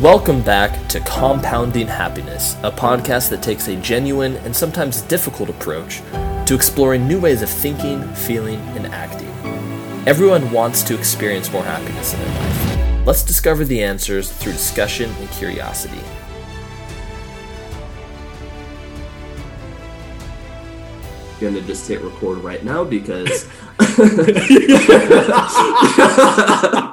Welcome back to Compounding Happiness, a podcast that takes a genuine and sometimes difficult approach to exploring new ways of thinking, feeling, and acting. Everyone wants to experience more happiness in their life. Let's discover the answers through discussion and curiosity. I'm gonna just hit record right now because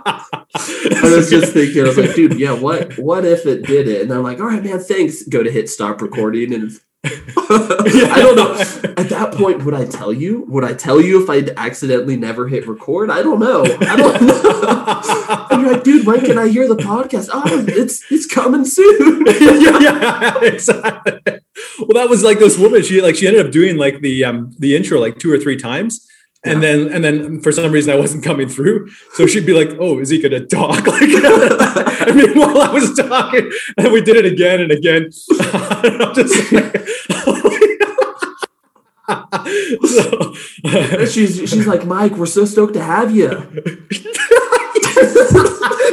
I was just thinking, I was like, dude, yeah, what what if it did it? And I'm like, all right, man, thanks. Go to hit stop recording and I don't know. At that point, would I tell you? Would I tell you if I'd accidentally never hit record? I don't know. I don't know. and you're like, dude, when can I hear the podcast? Oh, it's it's coming soon. yeah, yeah, exactly. Well, that was like this woman. She like she ended up doing like the um the intro like two or three times and then and then for some reason I wasn't coming through. So she'd be like, "Oh, is he gonna talk?" Like, I mean, while I was talking, and we did it again and again. so, she's she's like, Mike, we're so stoked to have you.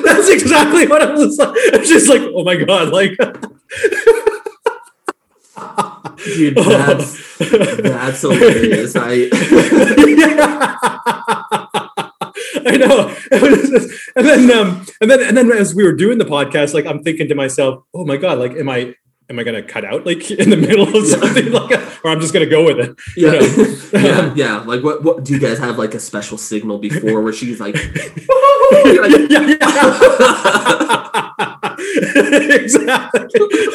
That's exactly what I was like. She's like, oh my god, like. Dude, that's that's hilarious. I I know. and then um and then and then as we were doing the podcast, like I'm thinking to myself, oh my god, like am I am I gonna cut out like in the middle of yeah. something like or I'm just gonna go with it. Yeah. You know? yeah, yeah. Like what what do you guys have like a special signal before where she's like, like yeah, yeah. exactly.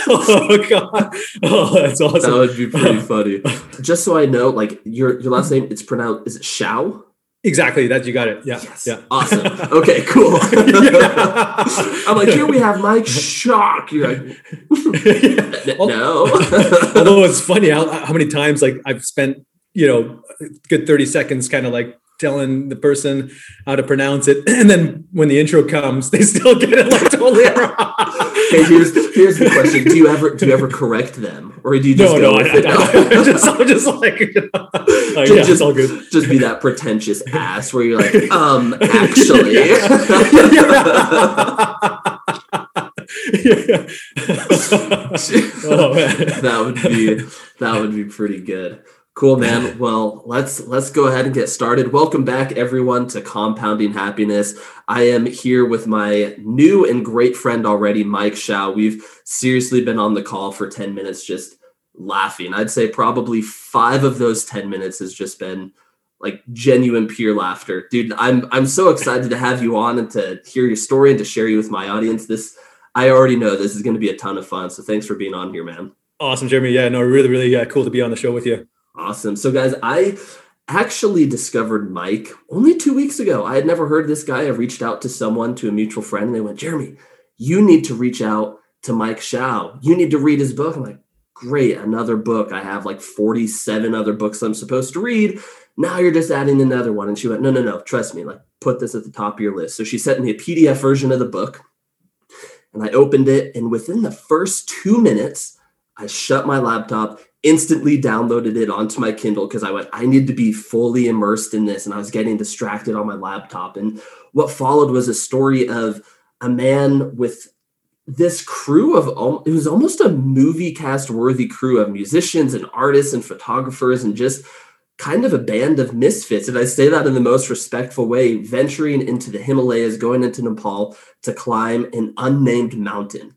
Oh god. Oh, that's awesome. That would be pretty oh. funny. Just so I know, like your your last name, it's pronounced is it Shao? Exactly. That you got it. Yeah. Yes. Yeah. Awesome. Okay. Cool. I'm like, here we have Mike Shock. You're like, no. Although it's funny how how many times like I've spent you know good 30 seconds kind of like telling the person how to pronounce it, and then when the intro comes, they still get it like totally wrong. okay, here's here's the question: Do you ever do you ever correct them, or do you just no, go no, with I, I, I, just, I'm just like, you know, like just, yeah, just, all good. Just be that pretentious ass where you're like, um, actually. oh, that would be that would be pretty good. Cool, man. Well, let's let's go ahead and get started. Welcome back, everyone, to Compounding Happiness. I am here with my new and great friend already, Mike Shao. We've seriously been on the call for ten minutes, just laughing. I'd say probably five of those ten minutes has just been like genuine pure laughter, dude. I'm I'm so excited to have you on and to hear your story and to share you with my audience. This I already know this is going to be a ton of fun. So thanks for being on here, man. Awesome, Jeremy. Yeah, no, really, really uh, cool to be on the show with you. Awesome. So, guys, I actually discovered Mike only two weeks ago. I had never heard this guy. I reached out to someone, to a mutual friend, and they went, Jeremy, you need to reach out to Mike Shao. You need to read his book. I'm like, great, another book. I have like 47 other books I'm supposed to read. Now you're just adding another one. And she went, no, no, no, trust me, like put this at the top of your list. So she sent me a PDF version of the book and I opened it. And within the first two minutes, I shut my laptop instantly downloaded it onto my Kindle because I went, I need to be fully immersed in this. And I was getting distracted on my laptop. And what followed was a story of a man with this crew of it was almost a movie cast worthy crew of musicians and artists and photographers and just kind of a band of misfits. And I say that in the most respectful way, venturing into the Himalayas, going into Nepal to climb an unnamed mountain.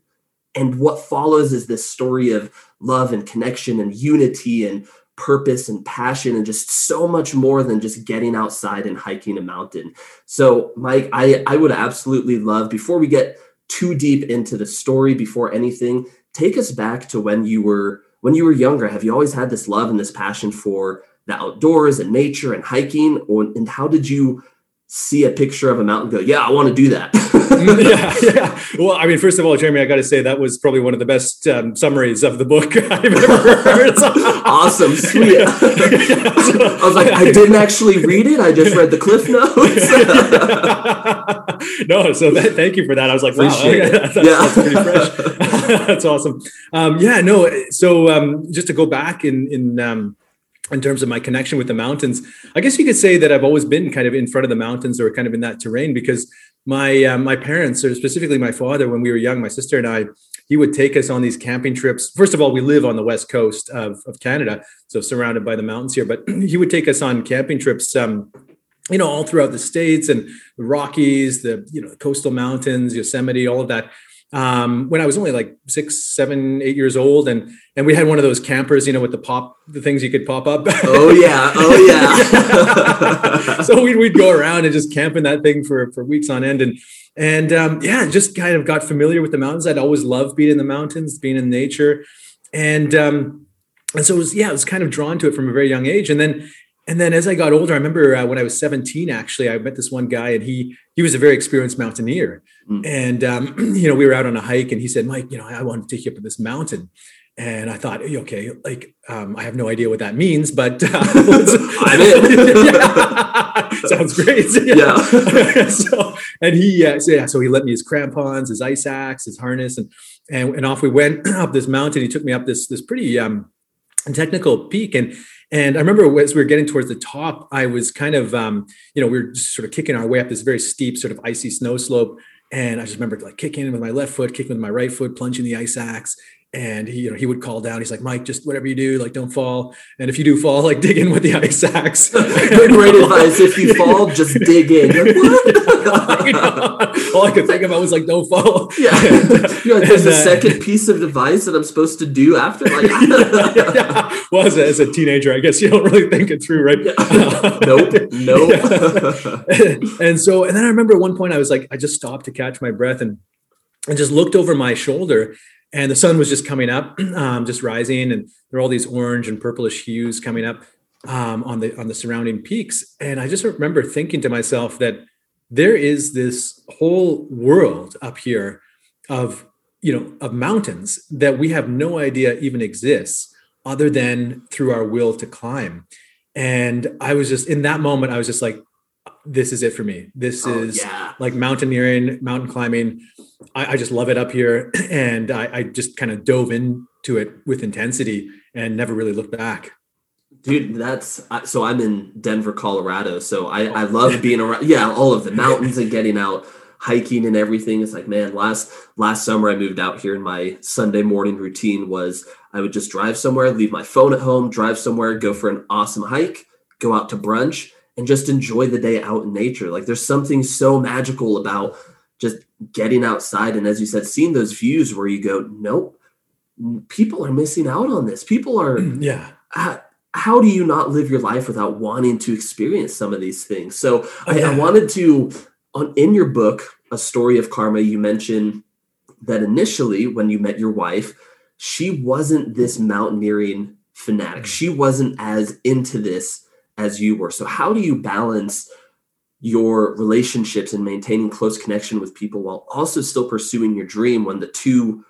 And what follows is this story of love and connection and unity and purpose and passion and just so much more than just getting outside and hiking a mountain. So, Mike, I, I would absolutely love, before we get too deep into the story, before anything, take us back to when you were when you were younger. Have you always had this love and this passion for the outdoors and nature and hiking? Or and how did you see a picture of a mountain go, yeah, I want to do that. yeah, yeah. Well, I mean, first of all, Jeremy, I got to say that was probably one of the best um, summaries of the book I've ever heard. awesome, sweet. I was like, I didn't actually read it. I just read the cliff notes. no, so that, thank you for that. I was like, wow, okay, that's, yeah. that's pretty fresh. that's awesome. Um, yeah, no. So um, just to go back in in um, in terms of my connection with the mountains, I guess you could say that I've always been kind of in front of the mountains or kind of in that terrain because my uh, my parents, or specifically my father, when we were young, my sister and I, he would take us on these camping trips. First of all, we live on the west coast of, of Canada, so surrounded by the mountains here. But he would take us on camping trips, um, you know, all throughout the states and the Rockies, the you know the coastal mountains, Yosemite, all of that um, when I was only like six, seven, eight years old, and and we had one of those campers, you know, with the pop, the things you could pop up. Oh yeah, oh yeah. so we'd we'd go around and just camp in that thing for for weeks on end, and and um, yeah, just kind of got familiar with the mountains. I'd always loved being in the mountains, being in nature, and um, and so it was yeah, I was kind of drawn to it from a very young age, and then and then as I got older, I remember uh, when I was 17, actually, I met this one guy and he, he was a very experienced mountaineer. Mm. And, um, you know, we were out on a hike and he said, Mike, you know, I want to take you up to this mountain. And I thought, okay, like, um, I have no idea what that means, but uh, I'm in. Sounds great. Yeah. yeah. so, and he, uh, so yeah, so he let me his crampons, his ice axe, his harness, and, and, and off we went up this mountain. He took me up this, this pretty, um, technical peak. And, and I remember as we were getting towards the top, I was kind of, um, you know, we were just sort of kicking our way up this very steep, sort of icy snow slope. And I just remember like kicking with my left foot, kicking with my right foot, plunging the ice axe, and he, you know, he would call down. He's like, Mike, just whatever you do, like don't fall. And if you do fall, like dig in with the ice axe. Great advice. If you fall, just dig in. Like, All I could think about was like, don't fall. Yeah. You're like, there's and, a uh, second piece of advice that I'm supposed to do after. Like, yeah. Well, as a, as a, teenager, I guess you don't really think it through, right? Yeah. nope. Nope. and so, and then I remember at one point I was like, I just stopped to catch my breath and and just looked over my shoulder and the sun was just coming up, um, just rising, and there are all these orange and purplish hues coming up um, on the on the surrounding peaks. And I just remember thinking to myself that there is this whole world up here of you know of mountains that we have no idea even exists, other than through our will to climb. And I was just in that moment, I was just like, this is it for me. This oh, is yeah. like mountaineering, mountain climbing. I, I, just love it up here. And I, I just kind of dove into it with intensity and never really looked back. Dude, that's so I'm in Denver, Colorado. So I, oh. I love being around, yeah, all of the mountains and getting out hiking and everything. It's like, man, last last summer I moved out here and my Sunday morning routine was I would just drive somewhere, leave my phone at home, drive somewhere, go for an awesome hike, go out to brunch, and just enjoy the day out in nature. Like there's something so magical about just getting outside and as you said, seeing those views where you go, nope, people are missing out on this. People are yeah. Uh, how do you not live your life without wanting to experience some of these things? So oh, yeah. I, I wanted to on in your book, A Story of Karma, you mentioned that initially when you met your wife, she wasn't this mountaineering fanatic. Mm. She wasn't as into this as you were. So, how do you balance your relationships and maintaining close connection with people while also still pursuing your dream when the two,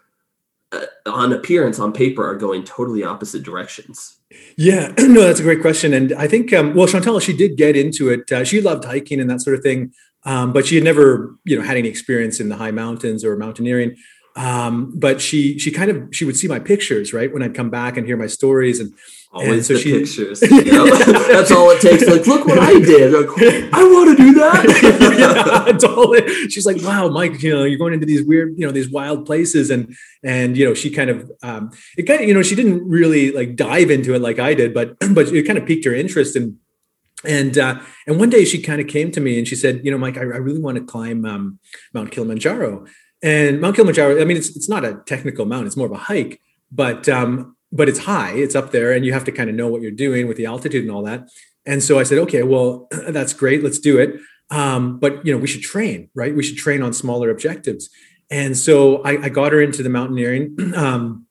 uh, on appearance, on paper, are going totally opposite directions? Yeah, no, that's a great question. And I think, um, well, Chantal, she did get into it. Uh, she loved hiking and that sort of thing. Um, but she had never, you know, had any experience in the high mountains or mountaineering. Um, but she, she kind of, she would see my pictures, right, when I'd come back and hear my stories, and Always so the she, pictures. You know? That's all it takes. Like, look what I did. Like, I want to do that. yeah, totally. She's like, wow, Mike, you know, you're going into these weird, you know, these wild places. And, and, you know, she kind of, um, it kind of, you know, she didn't really like dive into it like I did, but, but it kind of piqued her interest. And, and, uh, and one day she kind of came to me and she said, you know, Mike, I, I really want to climb um, Mount Kilimanjaro. And Mount Kilimanjaro, I mean, it's, it's not a technical mountain, it's more of a hike, but, um, but it's high, it's up there, and you have to kind of know what you're doing with the altitude and all that. And so I said, okay, well, that's great, let's do it. Um, but you know, we should train, right? We should train on smaller objectives. And so I, I got her into the mountaineering. Um,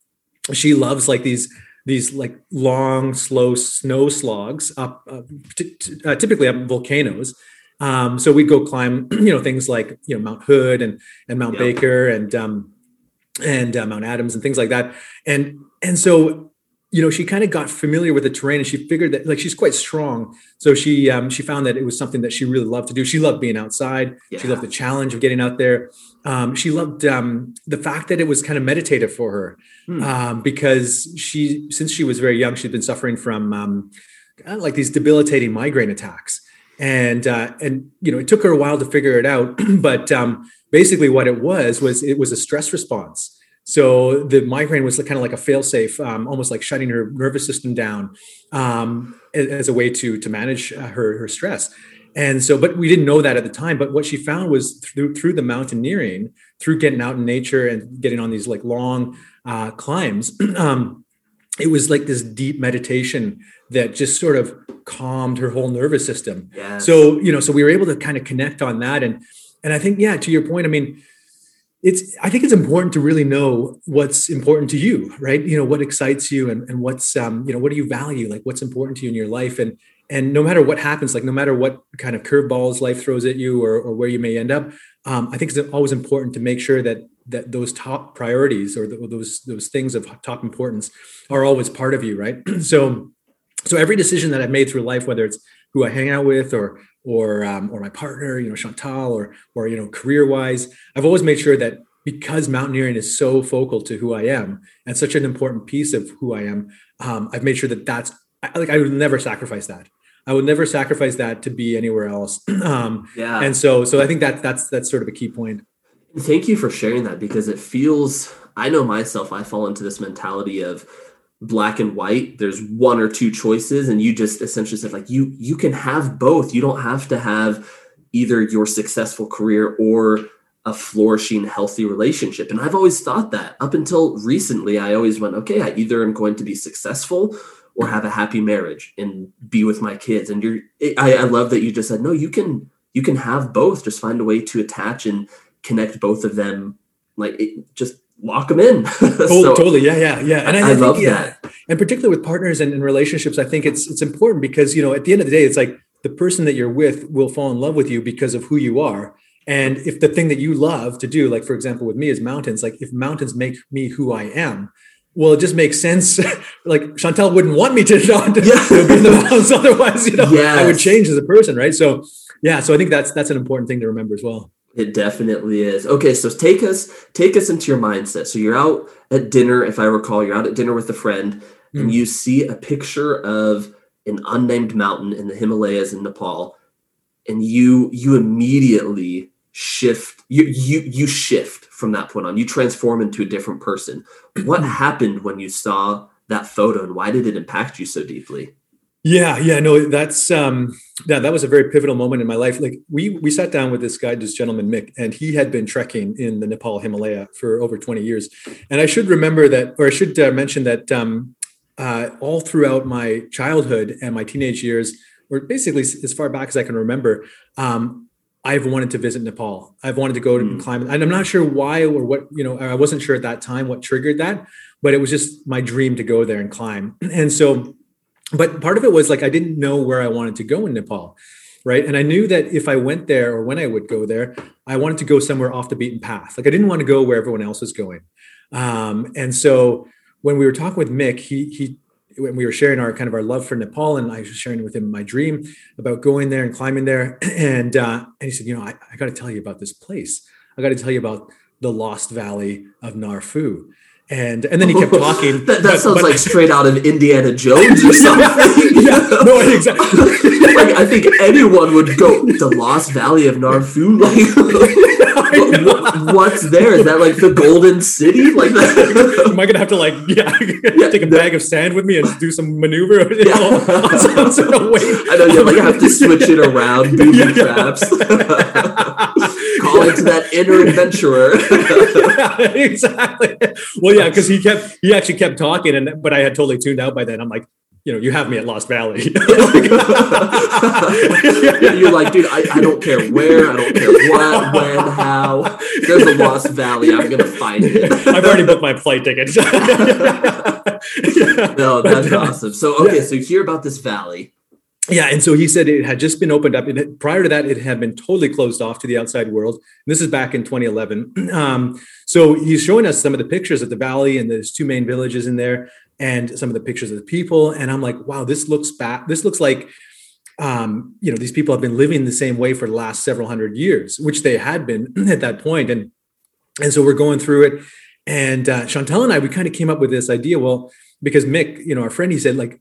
she loves like these these like long, slow snow slogs up, uh, t- t- uh, typically up volcanoes. Um, so we'd go climb, you know, things like you know Mount Hood and and Mount yep. Baker and um, and uh, Mount Adams and things like that. And and so you know she kind of got familiar with the terrain and she figured that like she's quite strong so she um, she found that it was something that she really loved to do she loved being outside yeah. she loved the challenge of getting out there um, she loved um, the fact that it was kind of meditative for her hmm. Um, because she since she was very young she'd been suffering from um, like these debilitating migraine attacks and uh, and you know it took her a while to figure it out, but um, basically what it was was it was a stress response. So the migraine was kind of like a failsafe, um, almost like shutting her nervous system down um, as a way to to manage uh, her her stress. And so, but we didn't know that at the time. But what she found was through through the mountaineering, through getting out in nature and getting on these like long uh, climbs, um, it was like this deep meditation that just sort of calmed her whole nervous system. Yes. So you know, so we were able to kind of connect on that, and and I think yeah, to your point, I mean, it's i think it's important to really know what's important to you right? You know what excites you and, and what's um you know what do you value? Like what's important to you in your life? And and no matter what happens like no matter what kind of curveballs life throws at you or, or where you may end up um, i think it's always important to make sure that that those top priorities or the, those those things of top importance are always part of you right? So so every decision that i've made through life whether it's who i hang out with or or um, or my partner, you know, Chantal, or or you know, career wise, I've always made sure that because mountaineering is so focal to who I am and such an important piece of who I am, um, I've made sure that that's like I would never sacrifice that. I would never sacrifice that to be anywhere else. um, yeah. And so, so I think that that's that's sort of a key point. Thank you for sharing that because it feels. I know myself. I fall into this mentality of black and white there's one or two choices and you just essentially said like you you can have both. You don't have to have either your successful career or a flourishing healthy relationship. And i've always thought that. Up until recently i always went okay i either am going to be successful or have a happy marriage and be with my kids. And you're I, I love that you just said no you can you can have both. Just find a way to attach and connect both of them. Like it, just lock them in. so, totally. Yeah. Yeah. Yeah. And I, I, I think, love yeah, that. And particularly with partners and, and relationships, I think it's, it's important because, you know, at the end of the day, it's like the person that you're with will fall in love with you because of who you are. And if the thing that you love to do, like for example, with me is mountains, like if mountains make me who I am, well, it just makes sense. like Chantal wouldn't want me to not yeah. be in the mountains, otherwise, you know, yes. I would change as a person, right? So, yeah, so I think that's that's an important thing to remember as well. It definitely is. Okay, so take us take us into your mindset. So you're out at dinner, if I recall, you're out at dinner with a friend, mm. and hmm. you see a picture of an unnamed mountain in the Himalayas in Nepal, and you you immediately shift you you you shift from that point on. You transform into a different person. What happened when you saw that photo, and why did it impact you so deeply? Yeah, yeah, no, that's um yeah, that was a very pivotal moment in my life. Like we we sat down with this guy, this gentleman Mick, and he had been trekking in the Nepal Himalaya for over 20 years. And I should remember that, or I should uh, mention that um, uh, all throughout my childhood and my teenage years, or basically as far back as I can remember, um, I've wanted to visit Nepal. I've wanted to go mm. and climb, and I'm not sure why or what. You know, I wasn't sure at that time what triggered that, but it was just my dream to go there and climb. And so but part of it was like I didn't know where I wanted to go in Nepal, right? And I knew that if I went there or when I would go there, I wanted to go somewhere off the beaten path. Like I didn't want to go where everyone else was going. Um, and so when we were talking with Mick, he he when we were sharing our kind of our love for Nepal, and I was sharing with him my dream about going there and climbing there, and uh, and he said, you know, I, I got to tell you about this place. I got to tell you about the Lost Valley of Nar Phu and and then he kept talking. that, that but, sounds but, like straight out of Indiana Jones or something. yeah, yeah, no, exactly. like I think anyone would go the Lost Valley of Nar Phu. Like, what, what's there? Is that like the Golden City? Like, that? am I gonna have to like yeah, yeah take a no. bag of sand with me and do some maneuver? Yeah. on some, I know you like have to switch it around, booby yeah, traps. Call it that inner adventurer. exactly. Well, yeah, because he kept he actually kept talking, and but I had totally tuned out by then. I'm like, you know, you have me at Lost Valley. You're like, dude, I, I don't care where, I don't care what, when, how. There's a Lost Valley. I'm gonna find it. I've already booked my flight ticket. no, that's uh, awesome. So okay, so you hear about this valley. Yeah, and so he said it had just been opened up. Prior to that, it had been totally closed off to the outside world. And this is back in 2011. Um, so he's showing us some of the pictures of the valley, and there's two main villages in there and some of the pictures of the people. And I'm like, wow, this looks bad. This looks like, um, you know, these people have been living the same way for the last several hundred years, which they had been at that point. And, and so we're going through it. And uh, Chantal and I, we kind of came up with this idea. Well, because Mick, you know, our friend, he said, like,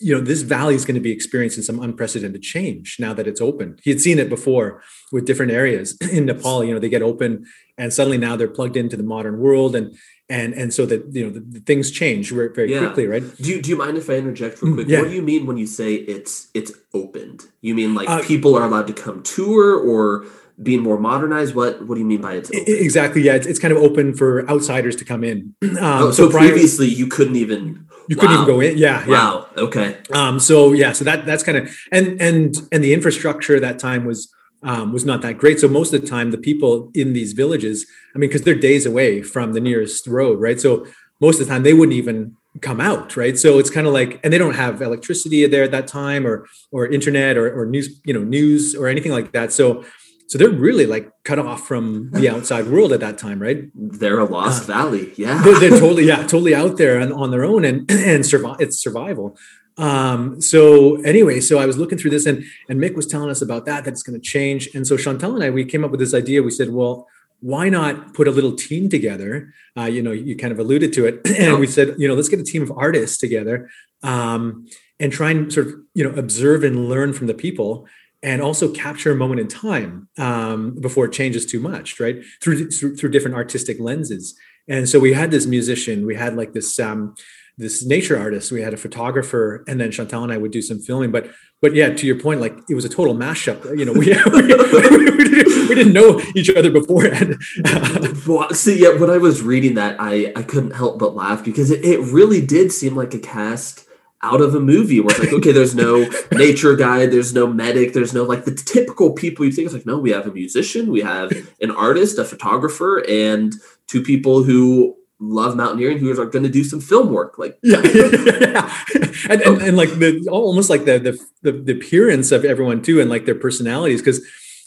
you know, this valley is going to be experiencing some unprecedented change now that it's open. He had seen it before with different areas in Nepal. You know, they get open, and suddenly now they're plugged into the modern world, and and and so that you know the, the things change very, very Yeah. quickly, right? Do you, do you mind if I interject real Mm, quick? yeah. What do you mean when you say it's it's opened? You mean like Uh, people are allowed to come tour or being more modernized? What what do you mean by it's open? Exactly. Yeah, it's, it's kind of open for outsiders to come in. Um, oh, so prior- previously you couldn't even you couldn't even go in. Yeah, yeah. Wow. Okay. Um, so yeah, so that that's kind of and and and the infrastructure that time was um, was not that great. So most of the time, the people in these villages, I mean, because they're days away from the nearest road, right? So most of the time, they wouldn't even come out, right? So it's kind of like, and they don't have electricity there at that time, or or internet, or or news, you know, news or anything like that. So so they're really like cut off from the outside world at that time, right? They're a lost Uh, valley. Yeah. they're, they're totally yeah totally out there and on their own and and survive it's survival um so anyway so i was looking through this and and mick was telling us about that that it's going to change and so chantal and i we came up with this idea we said well why not put a little team together uh, you know you kind of alluded to it and we said you know let's get a team of artists together um, and try and sort of you know observe and learn from the people and also capture a moment in time um, before it changes too much right? Through, through through different artistic lenses. And so we had this musician we had like this um, this nature artist we had a photographer and then chantal and i would do some filming. But but yeah to your point like it was a total mashup you know we, we, we, didn't, we didn't know each other beforehand. Well, See, yeah, when I was reading that, I, I couldn't help but laugh because it, it really did seem like a cast out of a movie where it's like, okay, there's no nature guide, there's no medic, there's no like the typical people you think it's like, no, we have a musician, we have an artist, a photographer, and two people who love mountaineering who are going to do some film work. Like, yeah, yeah. And, and and like the almost like the the the, the appearance of everyone too, and like their personalities, because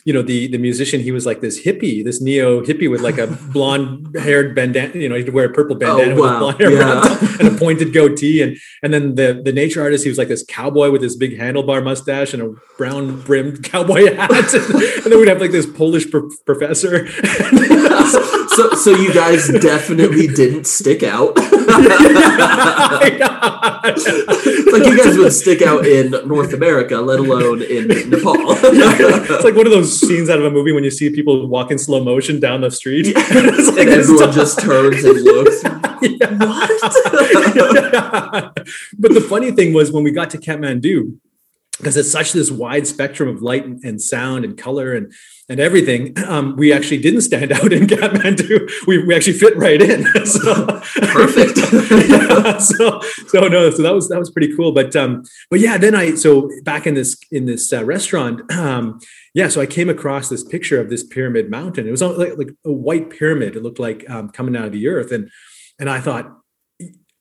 you know the the musician he was like this hippie, this neo hippie with like a blonde haired bandana. You know, he'd wear a purple oh, bandana Oh, wow. with blonde hair Yeah. and a pointed goatee, and and then the the nature artist he was like this cowboy with this big handlebar mustache and a brown brimmed cowboy hat, and then we'd have like this Polish pro- professor. so, so you guys definitely didn't stick out. It's like you guys would stick out in North America, let alone in Nepal. it's like one of those scenes out of a movie when you see people walk in slow motion down the street. It's like and everyone just turns and looks. What? but the funny thing was when we got to Kathmandu, because it's such this wide spectrum of light and, and sound and color and and everything, um, we actually didn't stand out in Kathmandu. We, we actually fit right in. So, Perfect. yeah, so so no, so that was that was pretty cool. But um, but yeah, then I so back in this in this uh, restaurant, um, yeah, so I came across this picture of this pyramid mountain. It was like, like a white pyramid. It looked like um, coming out of the earth, and and I thought.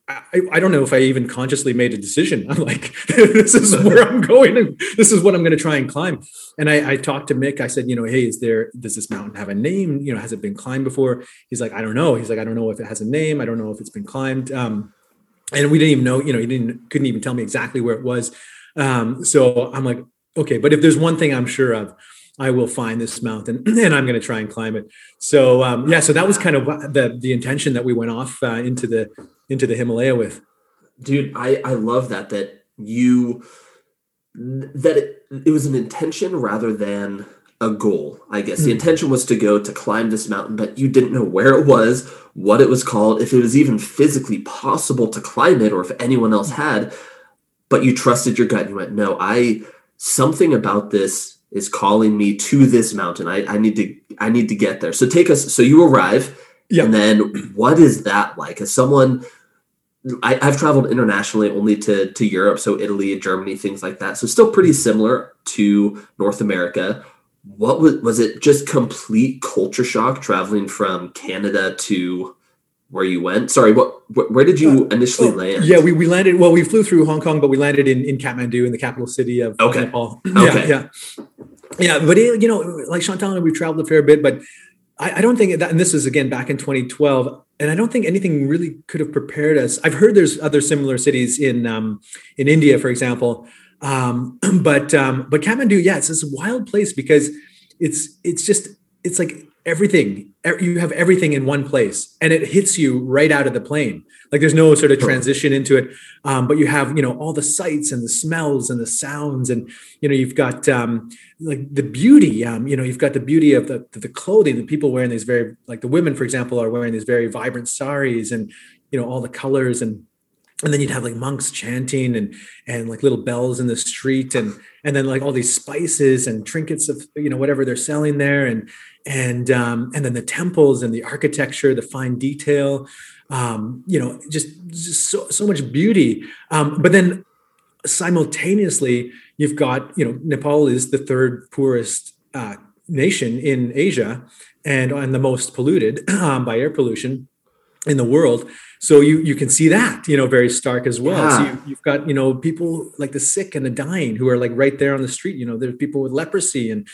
I, I don't know if I even consciously made a decision. I'm like, this is where I'm going, and this is what I'm going to try and climb. And I, I talked to Mick. I said, you know, hey, is there does this mountain have a name? You know, has it been climbed before? He's like, I don't know. He's like, I don't know if it has a name. I don't know if it's been climbed. Um, and we didn't even know. You know, he didn't couldn't even tell me exactly where it was. Um, so I'm like, okay, but if there's one thing I'm sure of, I will find this mountain and I'm going to try and climb it. So um, yeah, so that was kind of the the intention that we went off uh, into the into the Himalaya with. Dude, I, I love that that you that it, it was an intention rather than a goal. I guess the Mm. intention was to go to climb this mountain, but you didn't know where it was, what it was called, if it was even physically possible to climb it, or if anyone else had. But you trusted your gut. And you went, no, I something about this is calling me to this mountain. I, I need to I need to get there. So take us. So you arrive, Yeah. and then what is that like? As someone I, I've traveled internationally only to to Europe, so Italy, Germany, things like that. So still pretty similar to North America. What was was it? Just complete culture shock traveling from Canada to where you went. Sorry, what where, did you initially Oh, land? Yeah, we, we landed. Well, we flew through Hong Kong, but we landed in, in Kathmandu, in the capital city of Okay. Nepal. Okay. Yeah, yeah, yeah. But it, you know, like Chantal and I, we've traveled a fair bit, but I, I don't think that. And this is again back in 2012, and I don't think anything really could have prepared us. I've heard there's other similar cities in um, in India, for example, um, but um, but Kathmandu, yeah, it's this wild place because it's it's just it's like everything you have everything in one place and it hits you right out of the plane. Like there's no sort of transition into it um, but you have you know all the sights and the smells and the sounds and you know you've got um, like the beauty um, you know you've got the beauty of the, the clothing the people wearing these very like the women for example are wearing these very vibrant saris and you know all the colors and and then you'd have like monks chanting and and like little bells in the street and and then like all these spices and trinkets of you know whatever they're selling there and and um, and then the temples and the architecture the fine detail um, you know just, just so, so much beauty. Um, but then simultaneously you've got you know nepal is the third poorest uh, nation in asia and and the most polluted um, by air pollution in the world. So you you can see that you know very stark as well. Yeah. so you, you've got you know people like the sick and the dying who are like right there on the street you know there's people with leprosy and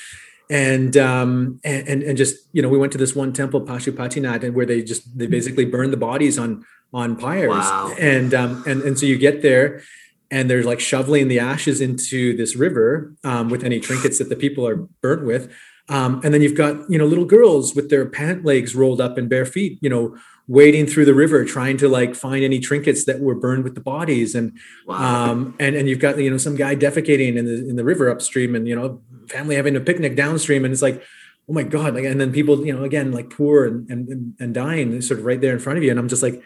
and um and and just you know we went to this one temple pashupatinath and where they just they basically burn the bodies on on pyres. Wow. and um and and so you get there and they're like shoveling the ashes into this river um, with any trinkets that the people are burnt with. Um, and then you've got you know little girls with their pant legs rolled up and bare feet you know wading through the river trying to like find any trinkets that were burned with the bodies. And wow. um and and you've got you know some guy defecating in the in the river upstream and you know family having a picnic downstream. And it's like oh my god like and then people you know again like poor and and, and dying sort of right there in front of you. And i'm just like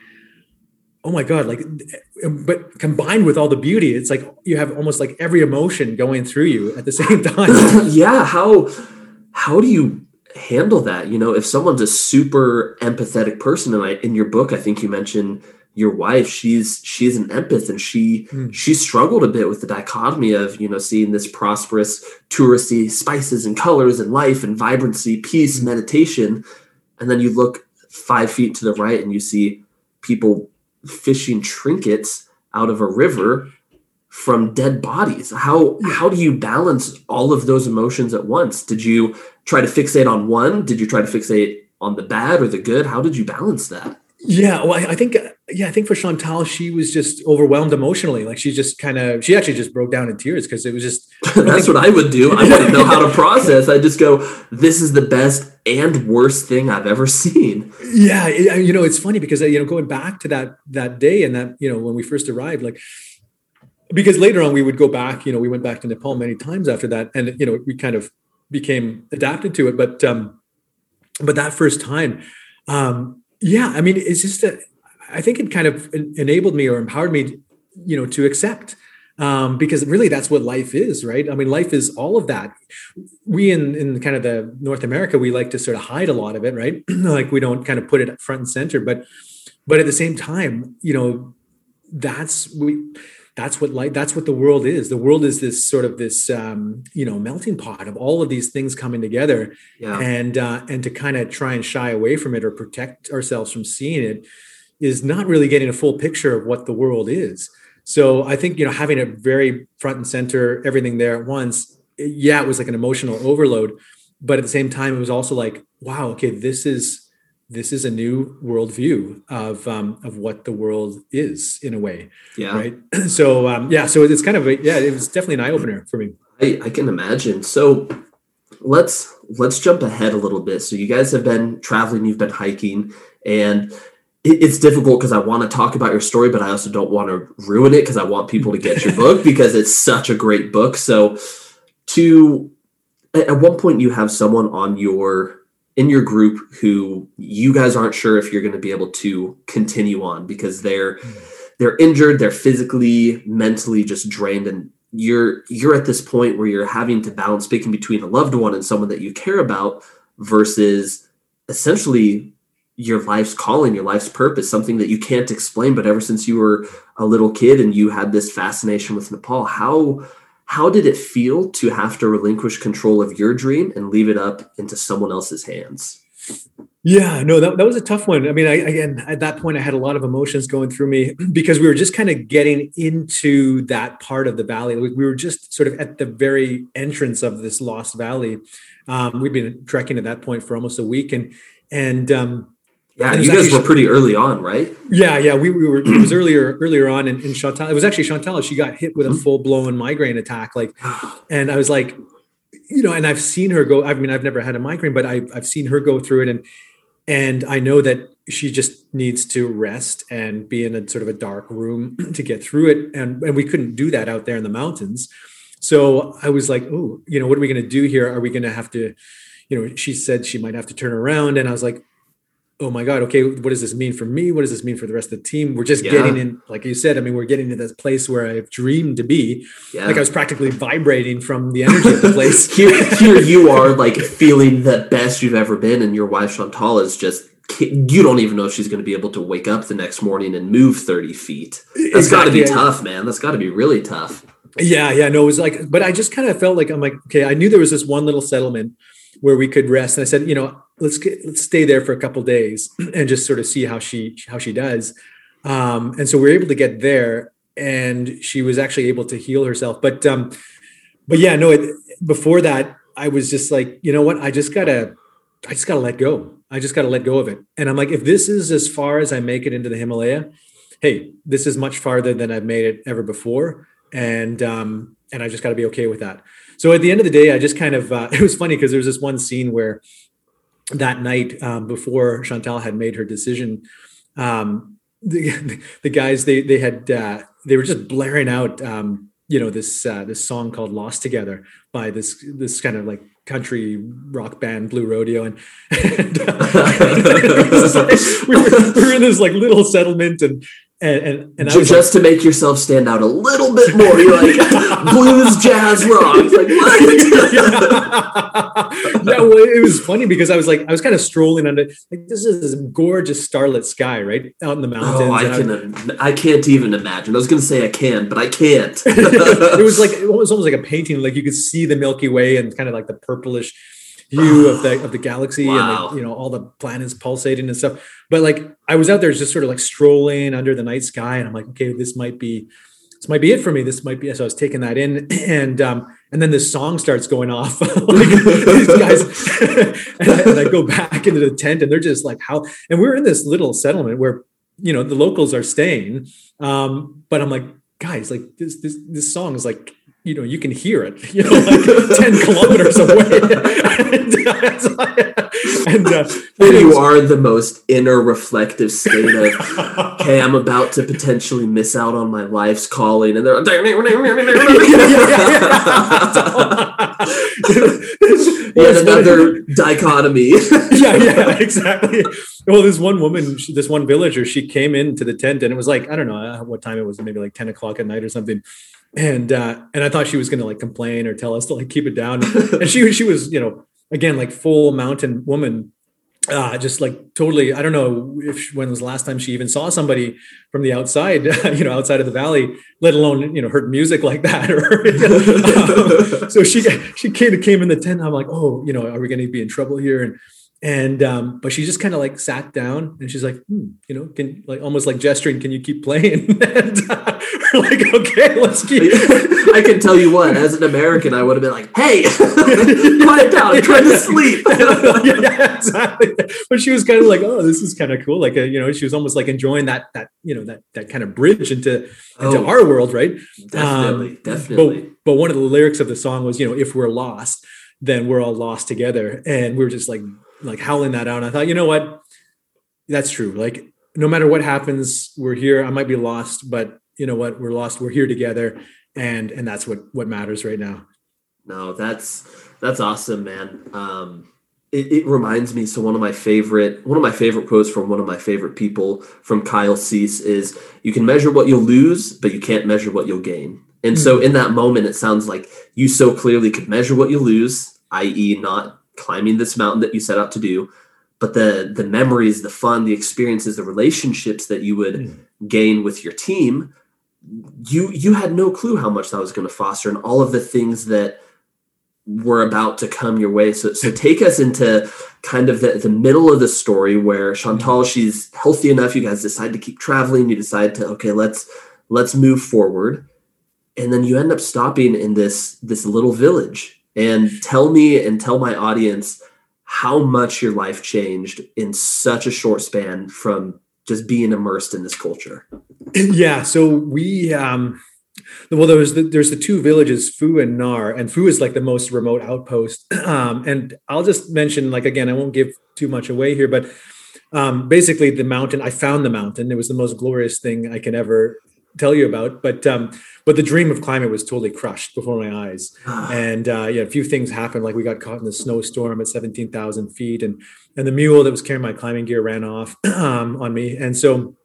oh my god like but combined with all the beauty it's like you have almost like every emotion going through you at the same time. Yeah how how do you handle that you know if someone's a super empathetic person and I, in your book i think you mentioned your wife she's she's an empath and she mm. she struggled a bit with the dichotomy of you know seeing this prosperous touristy spices and colors and life and vibrancy peace mm. meditation and then you look five feet to the right and you see people fishing trinkets out of a river from dead bodies. How hmm. how do you balance all of those emotions at once? Did you try to fixate on one? Did you try to fixate on the bad or the good? How did you balance that? Yeah well i, I think yeah i think for chantal she was just overwhelmed emotionally. Like she just kind of she actually just broke down in tears because it was just that's what i would do. I wouldn't know how to process. I just go this is the best and worst thing i've ever seen. Yeah you know it's funny because uh, you know going back to that that day and that you know when we first arrived like because later on we would go back you know we went back to nepal many times after that and you know we kind of became adapted to it. But um but that first time um yeah i mean it's just that i think it kind of enabled me or empowered me you know to accept um, because really that's what life is right? I mean life is all of that. We in in kind of the north america we like to sort of hide a lot of it right? Like we don't kind of put it front and center. But but at the same time you know that's we that's what light that's what the world is. The world is this sort of this um, you know melting pot of all of these things coming together. Yeah. and uh, and to kind of try and shy away from it or protect ourselves from seeing it is not really getting a full picture of what the world is. So i think you know having it very front and center everything there at once yeah it was like an emotional overload but at the same time it was also like wow okay this is this is a new worldview of um, of what the world is in a way. Yeah. Right. So um, yeah. So it's kind of a, yeah. It was definitely an eye opener for me. I, I can imagine. So let's let's jump ahead a little bit. So you guys have been traveling. You've been hiking, and it, it's difficult because I want to talk about your story, but I also don't want to ruin it because I want people to get your book because it's such a great book. So to at one point you have someone on your in your group who you guys aren't sure if you're going to be able to continue on because they're hmm. they're injured they're physically mentally just drained and you're you're at this point where you're having to balance speaking between a loved one and someone that you care about versus essentially your life's calling your life's purpose something that you can't explain but ever since you were a little kid and you had this fascination with nepal how how did it feel to have to relinquish control of your dream and leave it up into someone else's hands? Yeah, no, that, that was a tough one. I mean, I, again, at that point, I had a lot of emotions going through me because we were just kind of getting into that part of the valley. We were just sort of at the very entrance of this lost valley. Um, we'd been trekking at that point for almost a week, and and um, yeah, you guys were pretty early on, right? Yeah, yeah, we, we were. It was earlier earlier on, in Chantal. It was actually Chantal. She got hit with a mm-hmm. full blown migraine attack, like, and I was like, you know, and I've seen her go. I mean, I've never had a migraine, but I've I've seen her go through it, and and I know that she just needs to rest and be in a sort of a dark room to get through it, and and we couldn't do that out there in the mountains. So I was like, oh, you know, what are we going to do here? Are we going to have to, you know, she said she might have to turn around, and I was like, oh my god okay what does this mean for me? What does this mean for the rest of the team? We're just yeah. getting in like you said i mean we're getting to this place where i've dreamed to be. Yeah. like i was practically vibrating from the energy of the place. Here, here you are like feeling the best you've ever been and your wife chantal is just you don't even know if she's going to be able to wake up the next morning and move 30 feet. That's exactly. got to be tough man. That's got to be really tough. Yeah yeah no it was like but i just kind of felt like i'm like okay i knew there was this one little settlement where we could rest and i said you know let's get let's stay there for a couple days and just sort of see how she how she does. Um, and so we are able to get there, and she was actually able to heal herself. But um, but yeah, no. It, before that, I was just like, you know what? I just gotta, I just gotta let go. I just gotta let go of it. And I'm like, if this is as far as I make it into the Himalaya, hey, this is much farther than I've made it ever before, and um, and I just got to be okay with that. So at the end of the day, I just kind of uh, it was funny because there was this one scene where that night um, before Chantal had made her decision, um, the, the guys they they had uh, they were just blaring out um, you know this uh, this song called "Lost Together" by this this kind of like country rock band Blue Rodeo, and, and uh, like, we, were, we were in this like little settlement, and and, and, and just, like, to make yourself stand out a little bit more, you're like blues, jazz, rock. Like what? yeah. yeah, well, it was funny because I was like, I was kind of strolling under like this is this gorgeous starlit sky, right out in the oh, mountains. Oh, I can, I, I, can't even imagine. I was going to say I can, but I can't. it was like it was almost like a painting. Like you could see the Milky Way and kind of like the purplish view of the of the galaxy wow. and the, you know all the planets pulsating and stuff. But like I was out there just sort of like strolling under the night sky, and I'm like, okay, this might be this might be it for me. This might be so I was taking that in, and um, and then this song starts going off. like these guys, and, I, and I go back into the tent, and they're just like how. And we're in this little settlement where you know the locals are staying, um, but I'm like, guys, like this this this song is like you know you can hear it you know like 10 kilometers away. And, and uh, you are the most inner reflective state of okay i'm about to potentially miss out on my life's calling. And they're yet another dichotomy. Yeah yeah exactly. Well this one woman this one villager she came into the tent and it was like i don't know uh, what time it was maybe like 10 o'clock at night or something and uh, and I thought she was going to like complain or tell us to like keep it down. and she she was you know again like full mountain woman, uh, just like totally. I don't know if she, when was the last time she even saw somebody from the outside, you know, outside of the valley, let alone you know heard music like that. Or um, so she she came came in the tent. I'm like, oh, you know, are we going to be in trouble here? And and um, but she just kind of like sat down and she's like, hmm, you know, can like almost like gesturing, can you keep playing? and uh, like, okay, let's keep. I can tell you what, as an American, I would have been like, hey, quiet down, I'm trying to sleep. yeah, exactly. But she was kind of like, oh, this is kind of cool. Like, a, uh, you know, she was almost like enjoying that that you know that that kind of bridge into into oh, our world, right? Definitely, um, definitely. But, but one of the lyrics of the song was, you know, if we're lost, then we're all lost together, and we are just like like howling that out. And I thought, you know what? That's true. Like no matter what happens, we're here. I might be lost, but you know what? We're lost. We're here together. And and that's what what matters right now. No, that's that's awesome, man. Um it, it, reminds me so one of my favorite one of my favorite quotes from one of my favorite people from Kyle Cease is you can measure what you'll lose but you can't measure what you'll gain and so in that moment it sounds like you so clearly could measure what you lose i.e not climbing this mountain that you set out to do but the the memories the fun the experiences the relationships that you would mm. gain with your team you you had no clue how much that was going to foster and all of the things that were about to come your way so so take us into kind of the, the middle of the story where chantal hmm. she's healthy enough you guys decide to keep traveling you decide to okay let's let's move forward and then you end up stopping in this this little village and tell me and tell my audience how much your life changed in such a short span from just being immersed in this culture. Yeah. So we, um, well, there was the, there's the two villages, Phu and Nar, and Phu is like the most remote outpost. Um, and I'll just mention, like again, I won't give too much away here, but um, basically the mountain. I found the mountain. It was the most glorious thing I can ever tell you about. But um, but the dream of climbing was totally crushed before my eyes. and uh, yeah, a few things happened. Like we got caught in the snowstorm at seventeen thousand feet, and and the mule that was carrying my climbing gear ran off um, on me. And so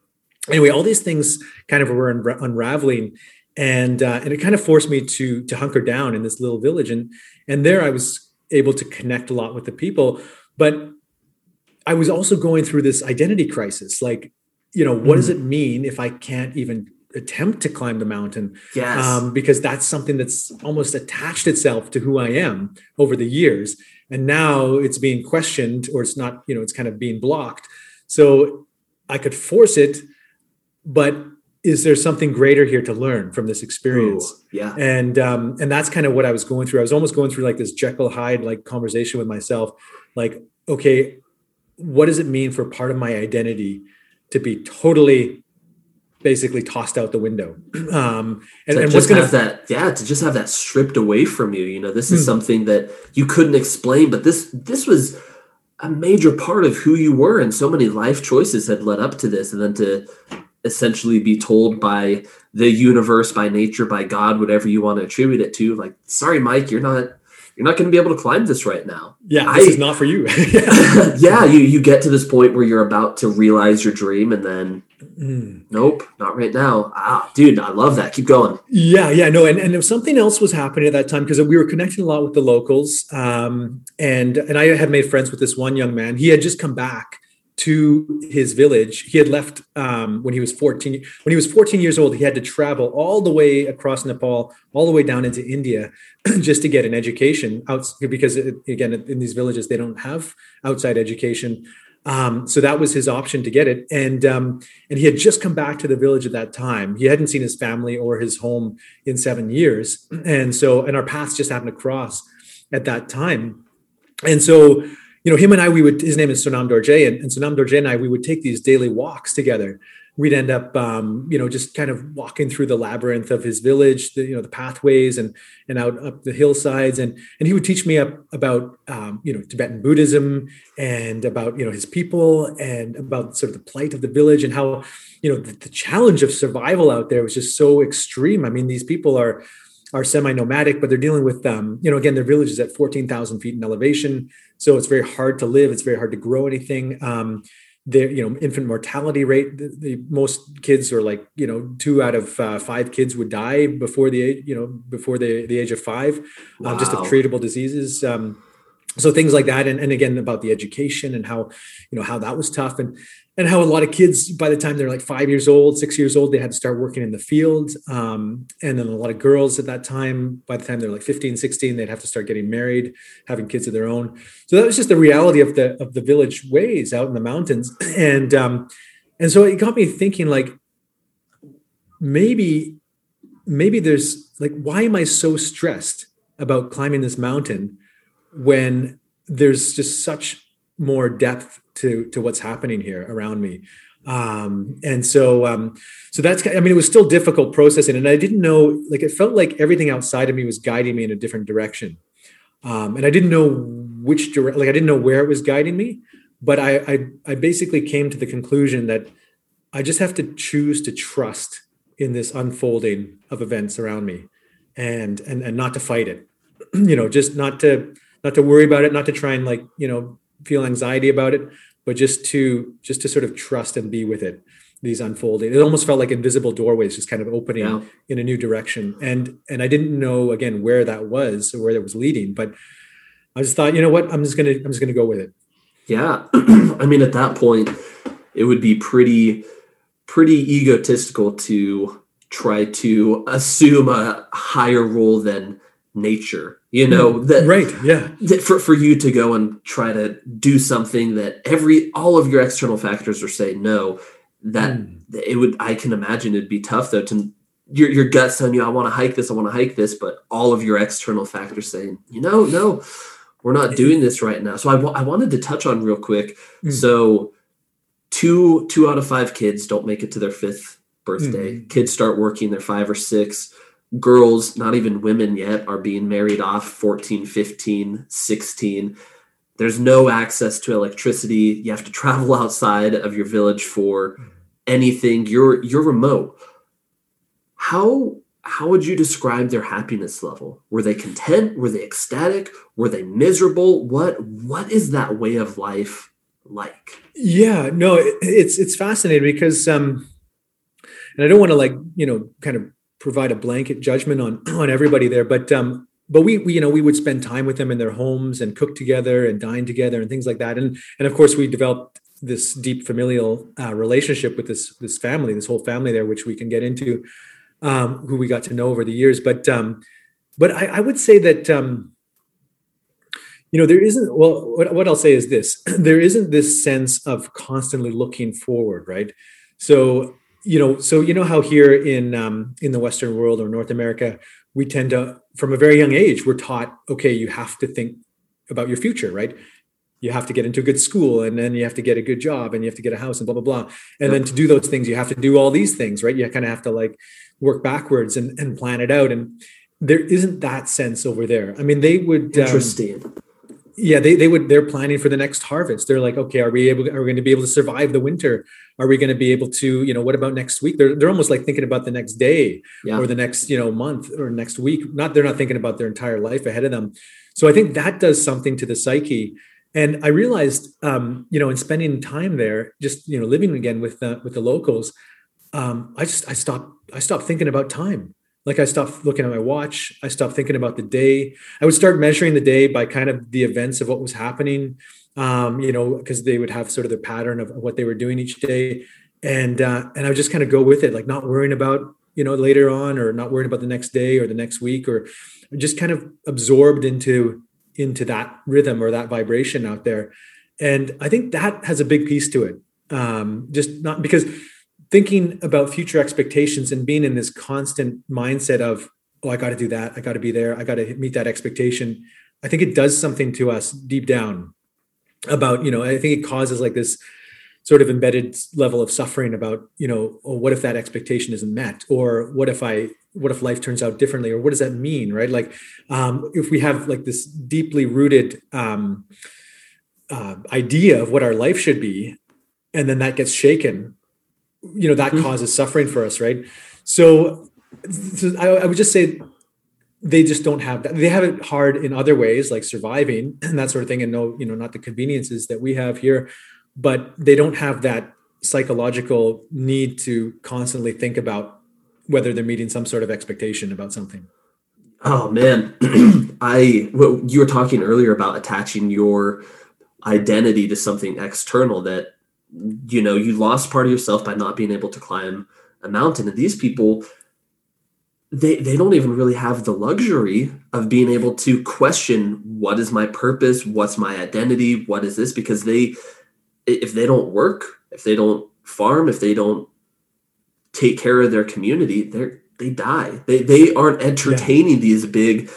anyway, all these things kind of were unra- unraveling and uh, and it kind of forced me to to hunker down in this little village and and there i was able to connect a lot with the people but i was also going through this identity crisis like you know what mm. does it mean if i can't even attempt to climb the mountain yes. Um, because that's something that's almost attached itself to who i am over the years and now it's being questioned or it's not you know it's kind of being blocked so i could force it but is there something greater here to learn from this experience? Ooh, yeah. And um, and that's kind of what I was going through. I was almost going through like this Jekyll Hyde like conversation with myself. Like, okay, what does it mean for part of my identity to be totally basically tossed out the window? Um, and, and what's gonna have that? Yeah, to just have that stripped away from you. You know, this is hmm. something that you couldn't explain, but this this was a major part of who you were, and so many life choices had led up to this, and then to essentially be told by the universe, by nature, by God, whatever you want to attribute it to. Like, sorry, Mike, you're not you're not going to be able to climb this right now. Yeah, this I, is not for you. yeah, you you get to this point where you're about to realize your dream, and then mm. nope, not right now. Ah, dude, I love that. Keep going. Yeah, yeah, no, and and something else was happening at that time because we were connecting a lot with the locals, um, and and I had made friends with this one young man. He had just come back to his village. He had left um, when he was 14. When he was 14 years old, he had to travel all the way across Nepal, all the way down into India, just to get an education. Out because again, in these villages, they don't have outside education. Um, so that was his option to get it, and um, and he had just come back to the village at that time. He hadn't seen his family or his home in seven years, and so and our paths just happened to cross at that time, and so you know, him and I, we would, his name is Sonam Dorje, and, and Sonam Dorje and I, we would take these daily walks together. We'd end up, um, you know, just kind of walking through the labyrinth of his village, the, you know, the pathways and and out up the hillsides, and and he would teach me up about, um, you know, Tibetan Buddhism and about you know his people and about sort of the plight of the village and how, you know, the, the challenge of survival out there was just so extreme. I mean, these people are are semi-nomadic, but they're dealing with, um, you know, again, their village is at 14,000 feet in elevation. So it's very hard to live. It's very hard to grow anything. Um, their, you know, infant mortality rate, the, the, most kids are like, you know, two out of uh, five kids would die before the age, you know, before the, the age of five, wow. um, just of treatable diseases. Um, so things like that. And, and again, about the education and how, you know, how that was tough. And, and how a lot of kids by the time they're like five years old six years old they had to start working in the field um, and then a lot of girls at that time by the time they're like 15 16 they'd have to start getting married having kids of their own. So that was just the reality of the of the village ways out in the mountains and um, and so it got me thinking like maybe maybe there's like why am i so stressed about climbing this mountain when there's just such more depth to to what's happening here around me. Um and so um so that's i mean it was still difficult processing and i didn't know like it felt like everything outside of me was guiding me in a different direction. Um and i didn't know which direct like i didn't know where it was guiding me but I, I i basically came to the conclusion that i just have to choose to trust in this unfolding of events around me and and and not to fight it. You know just not to not to worry about it not to try and like you know feel anxiety about it, but just to just to sort of trust and be with it. These unfolding. It almost felt like invisible doorways just kind of opening yeah. in a new direction. And and I didn't know again where that was or where that was leading, but I just thought, you know what, I'm just gonna I'm just gonna go with it. Yeah. I mean, at that point, it would be pretty pretty egotistical to try to assume a higher role than nature you know mm, that right yeah that for, for you to go and try to do something that every all of your external factors are saying no that mm. it would i can imagine it'd be tough though to your, your gut telling you i want to hike this i want to hike this but all of your external factors saying you know no we're not doing this right now so I, w- I wanted to touch on real quick mm. so two two out of five kids don't make it to their fifth birthday mm. kids start working they're five or six girls, not even women yet, are being married off 14, 15, 16. There's no access to electricity. You have to travel outside of your village for anything. You're you're remote. How how would you describe their happiness level? Were they content? Were they ecstatic? Were they miserable? What what is that way of life like? Yeah, no, it, it's it's fascinating because um and I don't want to like, you know, kind of provide a blanket judgment on on everybody there, but um but we, we you know we would spend time with them in their homes and cook together and dine together and things like that and and of course we developed this deep familial uh, relationship with this this family this whole family there which we can get into um, who we got to know over the years. But um, but I, I, would say that um, you know there isn't. Well, what, what I'll say is this: there isn't this sense of constantly looking forward, right? So you know, so you know how here in um, in the Western world or North America, we tend to, from a very young age, we're taught, okay, you have to think about your future, right? you have to get into a good school and then you have to get a good job and you have to get a house and blah blah blah. And then to do those things you have to do all these things right? You kind of have to like work backwards and, and plan it out. And there isn't that sense over there. I mean they would um, interesting. um, yeah they, they would they're planning for the next harvest. They're like okay are we able are we going to be able to survive the winter? Are we going to be able to you know what about next week? They're, they're almost like thinking about the next day yeah. or the next you know month or next week. Not they're not thinking about their entire life ahead of them. So i think that does something to the psyche. And I realized, um, you know, in spending time there, just you know, living again with the with the locals, um, I just I stopped I stopped thinking about time. Like I stopped looking at my watch. I stopped thinking about the day. I would start measuring the day by kind of the events of what was happening. Um, you know, because they would have sort of the pattern of what they were doing each day, and uh, and I would just kind of go with it, like not worrying about you know later on, or not worrying about the next day or the next week, or just kind of absorbed into into that rhythm or that vibration out there and i think that has a big piece to it um, just not because thinking about future expectations and being in this constant mindset of oh i got to do that. I got to be there. I got to meet that expectation i think it does something to us deep down about you know i think it causes like this sort of embedded level of suffering about you know oh, what if that expectation isn't met? Or what if i what if life turns out differently? Or what does that mean? Right? Like um, if we have like this deeply rooted um, uh, idea of what our life should be and then that gets shaken you know that mm-hmm. causes suffering for us right so, so I, I would just say they just don't have that they have it hard in other ways like surviving and that sort of thing and no you know not the conveniences that we have here but they don't have that psychological need to constantly think about whether they're meeting some sort of expectation about something. Oh man, I well, you were talking earlier about attaching your identity to something external that you know you lost part of yourself by not being able to climb a mountain and these people they they don't even really have the luxury of being able to question what is my purpose what's my identity what is this because they if they don't work, if they don't farm, if they don't take care of their community, they're they die. They they aren't entertaining yeah. these big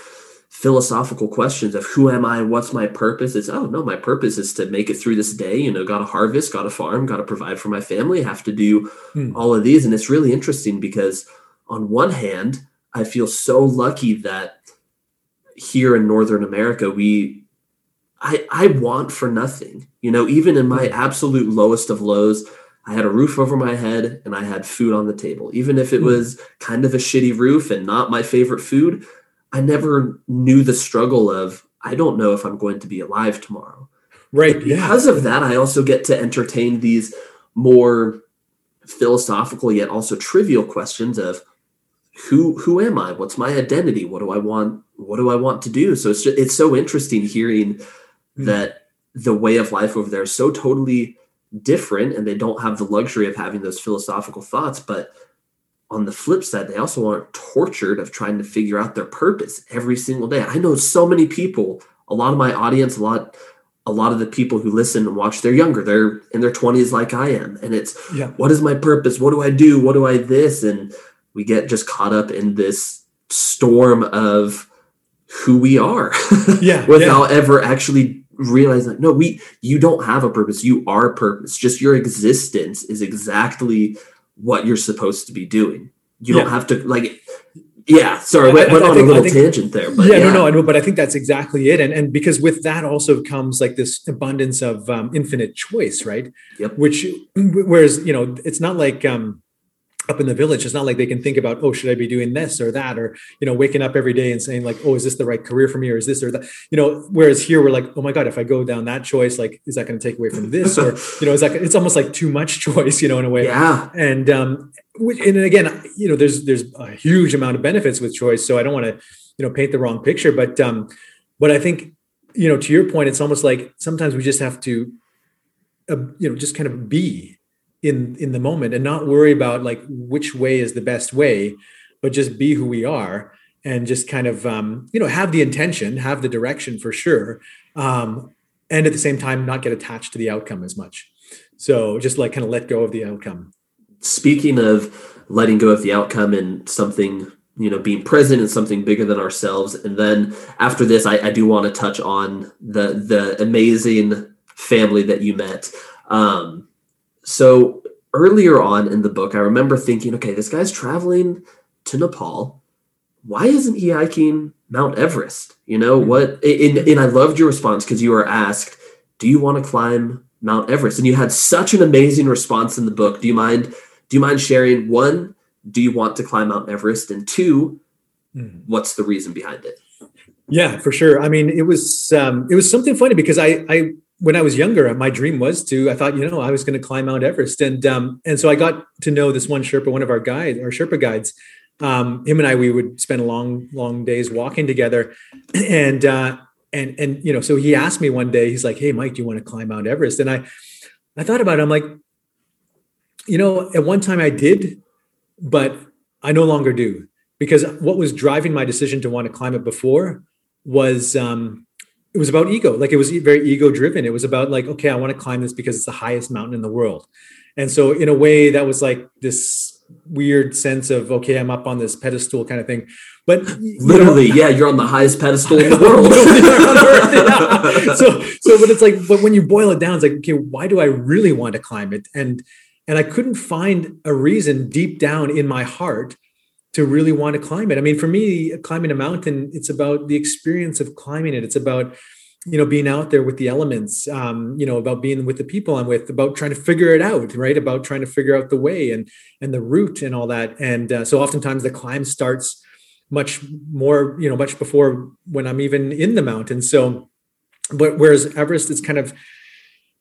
philosophical questions of who am I, what's my purpose? It's oh no, my purpose is to make it through this day. You know, got to harvest, got to farm, got to provide for my family. have to do hmm. all of these, and it's really interesting because on one hand, I feel so lucky that here in Northern America we I, I want for nothing. You know, even in my absolute lowest of lows, I had a roof over my head and I had food on the table. Even if it hmm. was kind of a shitty roof and not my favorite food, I never knew the struggle of, I don't know if I'm going to be alive tomorrow. Right. But because yeah. of that, I also get to entertain these more philosophical yet also trivial questions of who who am I? What's my identity? What do I want? What do I want to do? So it's just, it's so interesting hearing mm. that the way of life over there is so totally different and they don't have the luxury of having those philosophical thoughts but on the flip side they also aren't tortured of trying to figure out their purpose every single day. I know so many people a lot of my audience a lot a lot of the people who listen and watch they're younger. They're in their 20s like i am. And it's yeah. what is my purpose? What do i do? What do i this? And we get just caught up in this storm of who we are yeah without yeah. ever actually realizing that no we you don't have a purpose. You are purpose. Just your existence is exactly what you're supposed to be doing you yeah. don't have to like yeah, sorry, went, went on think, a little think, tangent there, but yeah, yeah, no, no, I know, but I think that's exactly it, and and because with that also comes like this abundance of um, infinite choice, right? Yep. Which, whereas you know, it's not like um, up in the village. It's not like they can think about oh should i be doing this or that? Or you know waking up every day and saying like oh is this the right career for me or is this or that? You know whereas here we're like oh my god if i go down that choice like is that going to take away from this? Or you know is that it's almost like too much choice you know in a way. Yeah. And um and again you know there's there's a huge amount of benefits with choice so i don't want to you know paint the wrong picture. But um but i think you know to your point it's almost like sometimes we just have to uh, you know just kind of be in in the moment and not worry about like which way is the best way but just be who we are and just kind of um, you know have the intention have the direction for sure um, and at the same time not get attached to the outcome as much. So just like kind of let go of the outcome. Speaking of letting go of the outcome and something you know being present in something bigger than ourselves and then after this i, I do want to touch on the the amazing family that you met. Um, so earlier on in the book, I remember thinking, okay, this guy's traveling to Nepal. Why isn't he hiking Mount Everest? You know mm-hmm. what? And, and I loved your response because you were asked, "Do you want to climb Mount Everest?" And you had such an amazing response in the book. Do you mind? Do you mind sharing one? Do you want to climb Mount Everest? And 2 mm-hmm. what's the reason behind it? Yeah, for sure. I mean, it was um, it was something funny because I I when I was younger, my dream was to. I thought, you know, I was going to climb Mount Everest, and um, and so I got to know this one Sherpa, one of our guides, our Sherpa guides. Um, him and I, we would spend long, long days walking together, and uh, and and you know, so he asked me one day, he's like, "Hey, Mike, do you want to climb Mount Everest?" And I, I thought about it. I'm like, you know, at one time I did, but I no longer do because what was driving my decision to want to climb it before was um, it was about ego. Like it was very ego driven it was about like okay i want to climb this because it's the highest mountain in the world. And so in a way that was like this weird sense of okay i'm up on this pedestal kind of thing. But literally know, yeah you're on the highest pedestal in the world. so so but it's like but when you boil it down it's like okay why do i really want to climb it? And and i couldn't find a reason deep down in my heart to really want to climb it. I mean, for me, climbing a mountain, it's about the experience of climbing it. It's about you know being out there with the elements um, you know about being with the people i'm with about trying to figure it out right about trying to figure out the way and and the route and all that and uh, so oftentimes the climb starts much more you know much before when i'm even in the mountains so but whereas everest it's kind of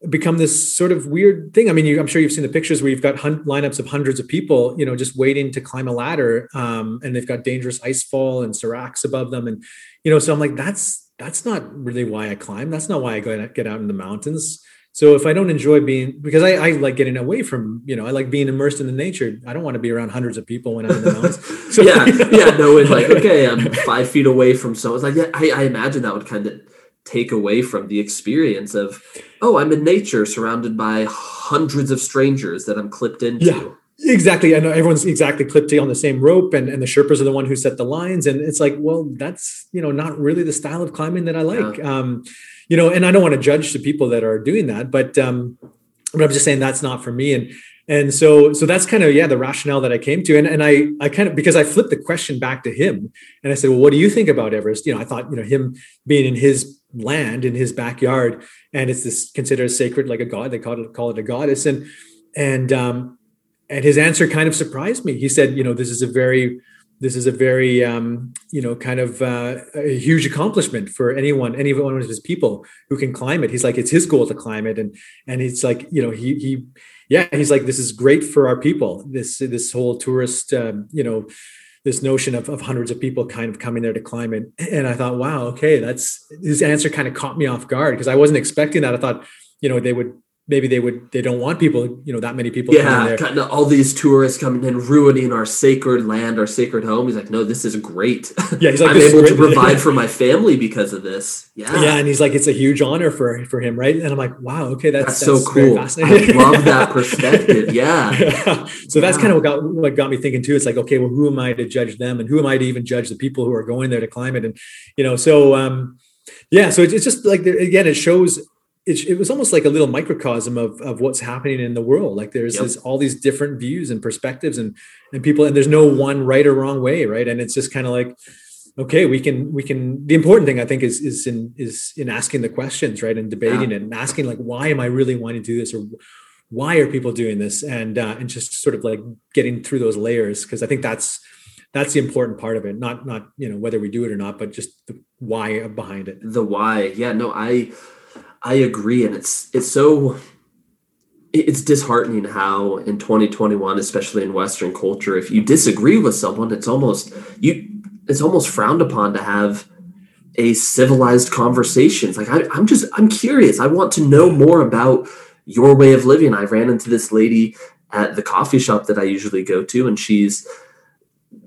become this sort of weird thing. I mean, you, I'm sure you've seen the pictures where you've got hun- lineups of hundreds of people, you know, just waiting to climb a ladder, um, and they've got dangerous ice fall and seracs above them, and you know, so I'm like, that's that's not really why I climb. That's not why I go get out in the mountains. So if I don't enjoy being, because I, I like getting away from, you know, I like being immersed in the nature. I don't want to be around hundreds of people when I'm in the mountains. So, yeah, yeah, no, it's like okay, I'm five feet away from so. It's like yeah, I, I imagine that would kind of take away from the experience of oh i'm in nature surrounded by hundreds of strangers that i'm clipped into. Yeah exactly. I know everyone's exactly clipped on the same rope and, and the sherpas are the one who set the lines and it's like well that's you know not really the style of climbing that i like. Yeah. um you know and i don't want to judge the people that are doing that but um but i'm just saying that's not for me and and so so that's kind of yeah the rationale that i came to. And, and i i kind of because i flipped the question back to him and i said well what do you think about everest? You know i thought you know him being in his land in his backyard and it's this considered sacred like a god they call it call it a goddess. And and um and his answer kind of surprised me. He said you know this is a very this is a very um, you know kind of uh, a huge accomplishment for anyone any one of his people who can climb it. He's like it's his goal to climb it. And and it's like you know he he yeah he's like this is great for our people this this whole tourist um, you know this notion of, of hundreds of people kind of coming there to climb it. And I thought, wow, okay, that's his answer kind of caught me off guard because I wasn't expecting that. I thought, you know, they would maybe they would they don't want people you know that many people yeah kind of all these tourists coming in ruining our sacred land our sacred home. He's like no this is great. Yeah he's like i'm able to provide for my family because of this. Yeah. Yeah and he's like it's a huge honor for for him right? And i'm like wow okay that's, that's, that's so cool. i love that perspective yeah, yeah. so yeah. that's kind of what got what got me thinking too. It's like okay well who am i to judge them? And who am i to even judge the people who are going there to climb it? And you know so um yeah so it's just like again it shows it, it was almost like a little microcosm of, of what's happening in the world. Like there's Yep. this, all these different views and perspectives and, and people, and there's no one right or wrong way. Right. And it's just kind of like, okay, we can, we can, the important thing I think is, is in, is in asking the questions, right. And debating it and asking like, why am I really wanting to do this? Or why are people doing this? And, uh, and just sort of like getting through those layers. Cause I think that's, that's the important part of it. Not, not, you know, whether we do it or not, but just the why behind it. the why yeah no i i agree and it's it's so it's disheartening how in 2021 especially in western culture if you disagree with someone it's almost you it's almost frowned upon to have a civilized conversation. It's like I, i'm just i'm curious. I want to know more about your way of living. I ran into this lady at the coffee shop that i usually go to and she's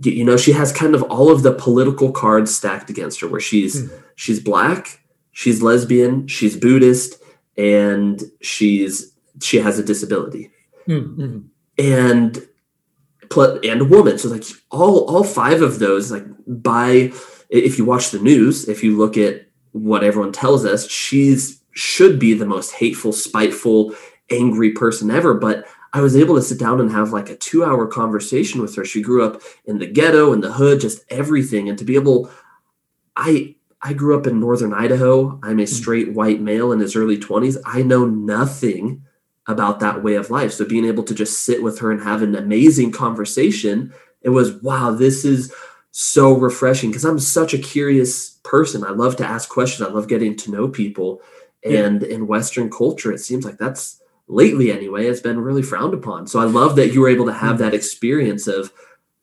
you know she has kind of all of the political cards stacked against her where she's Hmm. she's black she's lesbian she's buddhist and she's she has a disability. Mm-hmm. and and a woman. So like all all five of those like by if you watch the news if you look at what everyone tells us she's should be the most hateful spiteful angry person ever. But i was able to sit down and have like a two hour conversation with her. She grew up in the ghetto in the hood just everything. And to be able i i grew up in northern idaho. I'm a mm. straight white male in his early 20s i know nothing about that way of life. So being able to just sit with her and have an amazing conversation it was wow this is so refreshing. Because i'm such a curious person. I love to ask questions. I love getting to know people. Yeah. and in western culture it seems like that's lately anyway has been really frowned upon. So i love that you were able to have mm. that experience of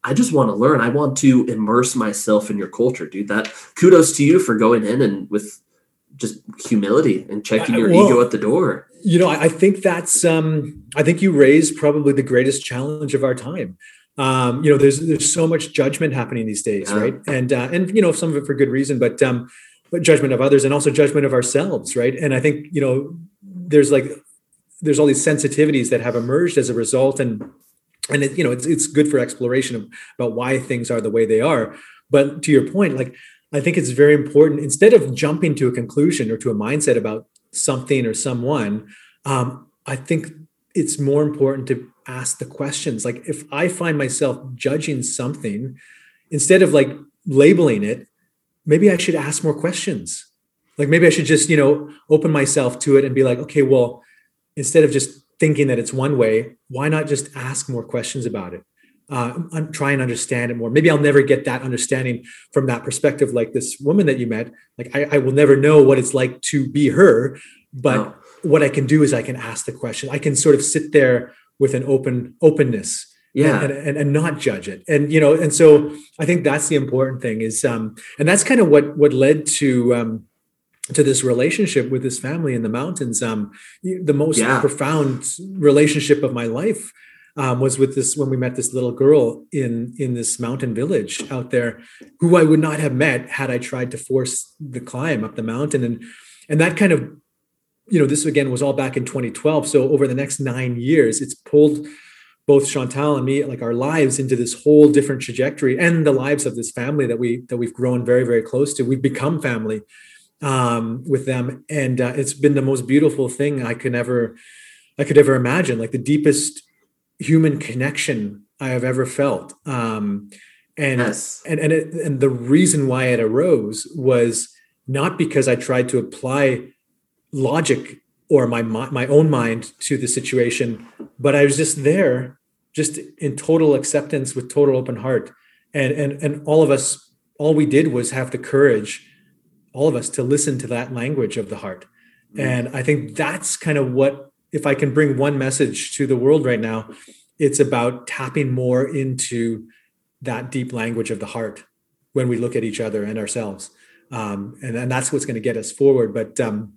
i just want to learn i want to immerse myself in your culture dude that kudos to you for going in and with just humility and checking your well- ego at the door You know, I, I think that's um, I think you raised probably the greatest challenge of our time. Um, you know, there's there's so much judgment happening these days, Yeah. right? And uh, and you know, some of it for good reason, but um, but judgment of others and also judgment of ourselves, right? And I think you know, there's like there's all these sensitivities that have emerged as a result, and and it, you know, it's it's good for exploration of, about why things are the way they are. But to your point, like I think it's very important instead of jumping to a conclusion or to a mindset about something or someone, um, I think it's more important to ask the questions. Like if I find myself judging something, instead of like labeling it, maybe I should ask more questions. Like maybe I should just, you know, open myself to it and be like, okay, well, instead of just thinking that it's one way, why not just ask more questions about it? Uh, try and understand it more. Maybe I'll never get that understanding from that perspective, like this woman that you met. Like I, I will never know what it's like to be her, but No. what I can do is I can ask the question. I can sort of sit there with an open openness yeah and, and, and not judge it. And you know, and so I think that's the important thing is um and that's kind of what what led to um to this relationship with this family in the mountains. Um the most Yeah. profound relationship of my life um, was with this when we met this little girl in in this mountain village out there who I would not have met had I tried to force the climb up the mountain and and that kind of you know this again was all back in 2012 so over the next 9 years it's pulled both Chantal and me like our lives into this whole different trajectory and the lives of this family that we that we've grown very very close to we've become family um, with them. And uh, it's been the most beautiful thing I could ever I could ever imagine like the deepest human connection I have ever felt. Um, and yes. and and it, and the reason why it arose was not because I tried to apply logic or my my own mind to the situation, but I was just there, just in total acceptance with total open heart, and and and all of us, all we did was have the courage, all of us, to listen to that language of the heart, and I think that's kind of what if I can bring one message to the world right now, it's about tapping more into that deep language of the heart when we look at each other and ourselves. Um, and, and that's what's going to get us forward. But um,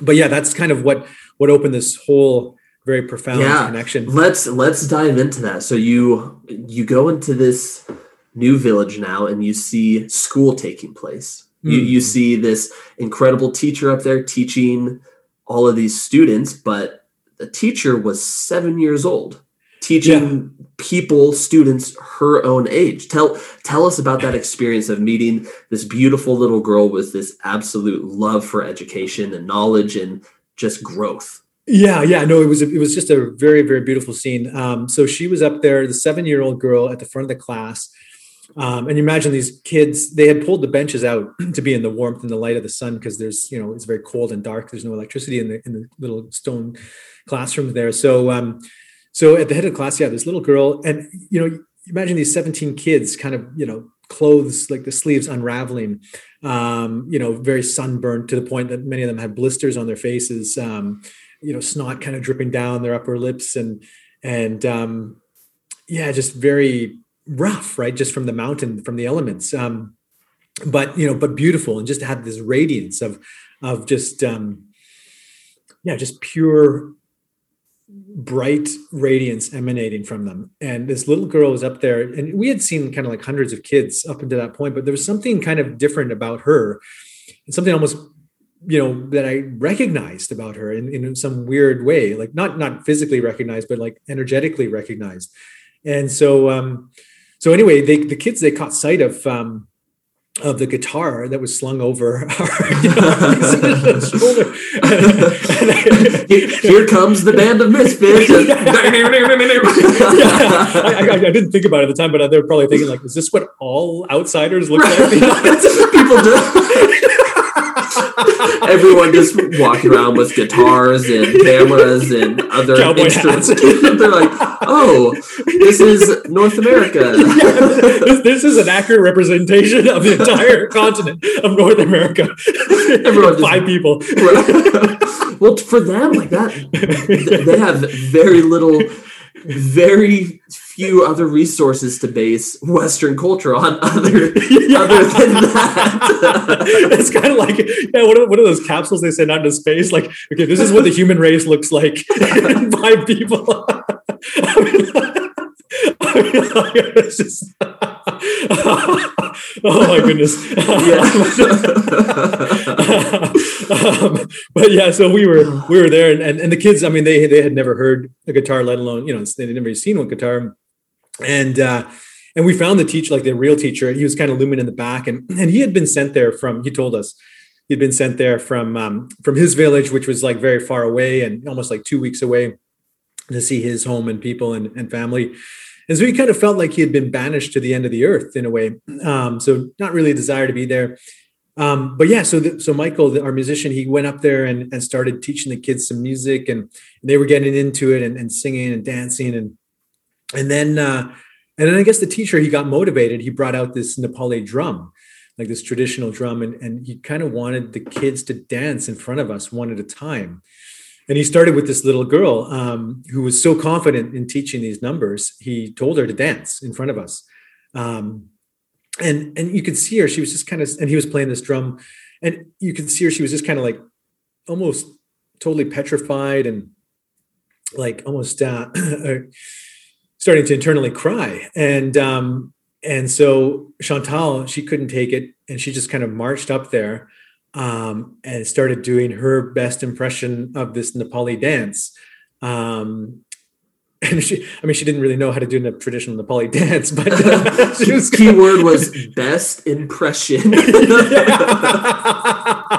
but yeah that's kind of what what opened this whole very profound Yeah. connection. Let's let's dive into that. So you you go into this new village now and you see school taking place you, you Mhm. see this incredible teacher up there teaching all of these students but the teacher was seven years old teaching people students her own age tell tell us about that experience of meeting this beautiful little girl with this absolute love for education and knowledge and just growth. Yeah, yeah, no, it was it was just a very very beautiful scene. Um, so she was up there, the seven year old girl at the front of the class, um, and you imagine these kids. They had pulled the benches out to be in the warmth and the light of the sun because there's you know it's very cold and dark. There's no electricity in the in the little stone classroom there. So um, so at the head of the class, yeah, this little girl, and you know, imagine these 17 kids kind of you know clothes like the sleeves unraveling um, you know very sunburned to the point that many of them had blisters on their faces um, you know snot kind of dripping down their upper lips and and um, yeah just very rough right just from the mountain from the elements um, but you know but beautiful and just had this radiance of of just um, yeah just pure bright radiance emanating from them. And this little girl was up there, and we had seen kind of like hundreds of kids up until that point, but there was something kind of different about her, something almost you know that I recognized about her in, in some weird way, like not not physically recognized, but like energetically recognized. And so um so anyway, they the kids they caught sight of um of the guitar that was slung over our you know, shoulder. Here comes the band of misfits. yeah. I, I, I, didn't think about it at the time, but they're probably thinking like, "Is this what all outsiders look like?" People do. Everyone just walking around with guitars and cameras and other Cowboy instruments. They're like, "Oh, this is North America." yeah, this, this, is an accurate representation of the entire continent of North America. Everyone five just, people. well, for them, like that, they have very little, very few other resources to base Western culture on other yeah. other than that. it's kind of like yeah, what are, what are those capsules they send out into space? Like, okay, this is what the human race looks like by people. I mean, I mean, like, it's just, oh my goodness. um, but yeah, so we were we were there, and, and, and the kids. I mean, they they had never heard a guitar, let alone you know they'd never seen one guitar and uh, and we found the teacher, like the real teacher, he was kind of looming in the back, and and he had been sent there from. He told us he'd been sent there from um, from his village, which was like very far away and almost like two weeks away, to see his home and people and, and family. And so he kind of felt like he had been banished to the end of the earth in a way. Um, so not really a desire to be there. Um, but yeah, so the, so Michael, the, our musician, he went up there and, and started teaching the kids some music, and they were getting into it and, and singing and dancing and and then uh, and then I guess the teacher he got motivated. He brought out this Nepali drum, like this traditional drum, and and he kind of wanted the kids to dance in front of us one at a time. And he started with this little girl um, who was so confident in teaching these numbers. He told her to dance in front of us, um, and and you could see her. She was just kind of, and he was playing this drum, and you could see her. She was just kind of like almost totally petrified and like almost uh, starting to internally cry. And um, and so Chantal, she couldn't take it, and she just kind of marched up there um, and started doing her best impression of this Nepali dance. Um, and she, I mean, she didn't really know how to do a traditional Nepali dance, but uh, she was key word was best impression.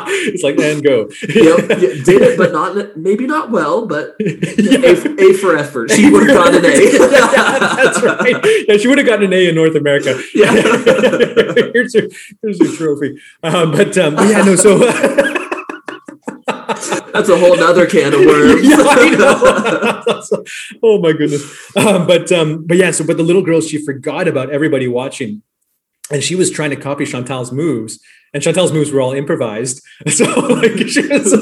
it's like and go. yep, did it, but not maybe not well, but yeah. a, a, for effort. She would have gotten an A. That's right. Yeah, she would have gotten an A in North America. Yeah, here's your here's your trophy. Um, but um, yeah, no, so. That's a whole other can of worms. yeah, oh my goodness. Um, but um, but yeah, so but the little girl, she forgot about everybody watching. And she was trying to copy Chantal's moves, and Chantal's moves were all improvised. So like she was,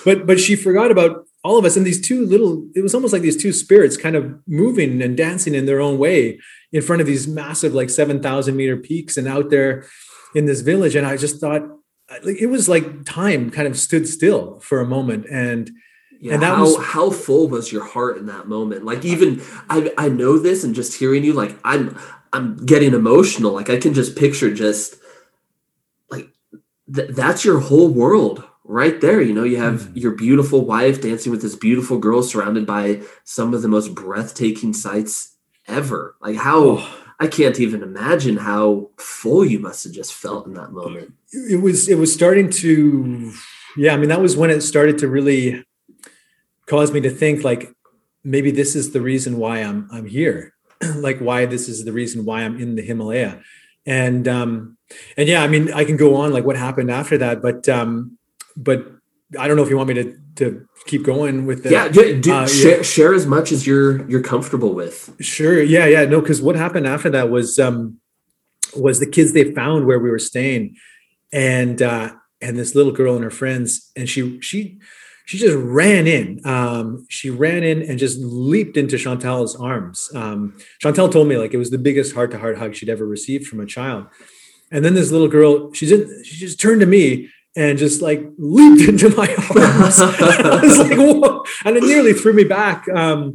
but but she forgot about all of us and these two little. It was almost like these two spirits kind of moving and dancing in their own way in front of these massive like seven thousand meter peaks and out there in this village. And I just thought, it was like time kind of stood still for a moment and yeah, and that how, was how full was your heart in that moment like even i i know this and just hearing you like i'm i'm getting emotional. Like i can just picture just like th- that's your whole world right there. You know you have mm-hmm. your beautiful wife dancing with this beautiful girl surrounded by some of the most breathtaking sights ever. Like how oh. I can't even imagine how full you must have just felt in that moment. It was it was starting to yeah, I mean, that was when it started to really cause me to think like maybe this is the reason why I'm I'm here, like why this is the reason why I'm in the Himalaya, and um, and yeah, I mean, I can go on like what happened after that, but um, but I don't know if you want me to to keep going with the yeah, do, uh, share, yeah. share as much as you're you're comfortable with. Sure, yeah, yeah, no, because what happened after that was um was the kids they found where we were staying, and uh, and this little girl and her friends, and she she she just ran in. Um, she ran in and just leaped into Chantal's arms. Um, Chantal told me like it was the biggest heart to heart hug she'd ever received from a child. And then this little girl, she's in, she just turned to me and just like leaped into my arms. I was like, whoa. And it nearly threw me back. Um,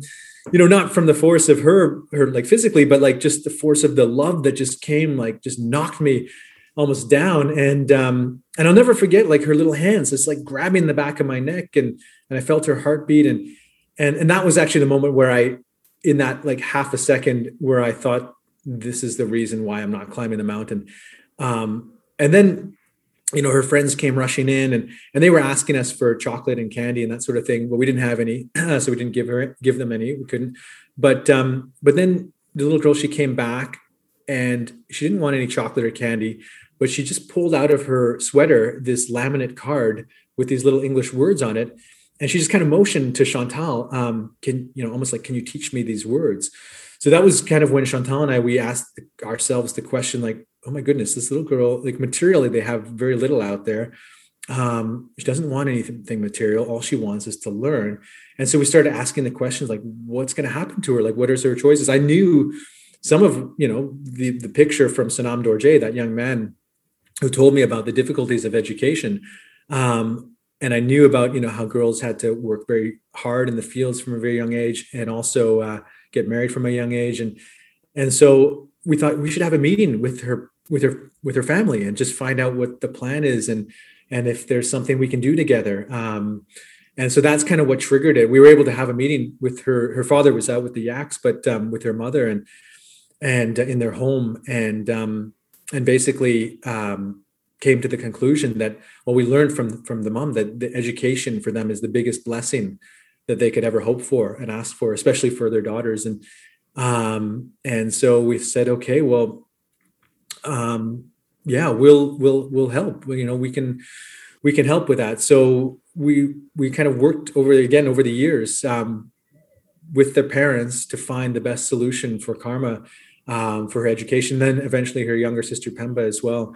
you know, not from the force of her, her like physically, but like just the force of the love that just came, like just knocked me almost down. And um, and I'll never forget like her little hands, just like grabbing the back of my neck, and and I felt her heartbeat, and and and that was actually the moment where I, in that like half a second, where I thought this is the reason why I'm not climbing the mountain. Um, and then you know her friends came rushing in and and they were asking us for chocolate and candy and that sort of thing but we didn't have any so we didn't give her give them any we couldn't but um but then the little girl she came back and she didn't want any chocolate or candy but she just pulled out of her sweater this laminate card with these little english words on it and she just kind of motioned to chantal um can you know almost like can you teach me these words so that was kind of when chantal and i we asked ourselves the question like oh my goodness, this little girl, like materially, they have very little out there. Um, she doesn't want anything material. All she wants is to learn. And so we started asking the questions like, what's going to happen to her? Like, what are her choices? I knew some of, you know, the, the picture from Sonam Dorje, that young man who told me about the difficulties of education. Um, and I knew about, you know, how girls had to work very hard in the fields from a very young age and also uh, get married from a young age. And, and so we thought we should have a meeting with her with her with her family and just find out what the plan is and and if there's something we can do together um, and so that's kind of what triggered it we were able to have a meeting with her her father was out with the yaks but um, with her mother and and uh, in their home and um, and basically um, came to the conclusion that well we learned from from the mom that the education for them is the biggest blessing that they could ever hope for and ask for especially for their daughters and um, and so we said okay well um, yeah, we'll we'll we'll help. You know, we can we can help with that. So we we kind of worked over again over the years um, with their parents to find the best solution for Karma um, for her education. Then eventually her younger sister Pemba as well.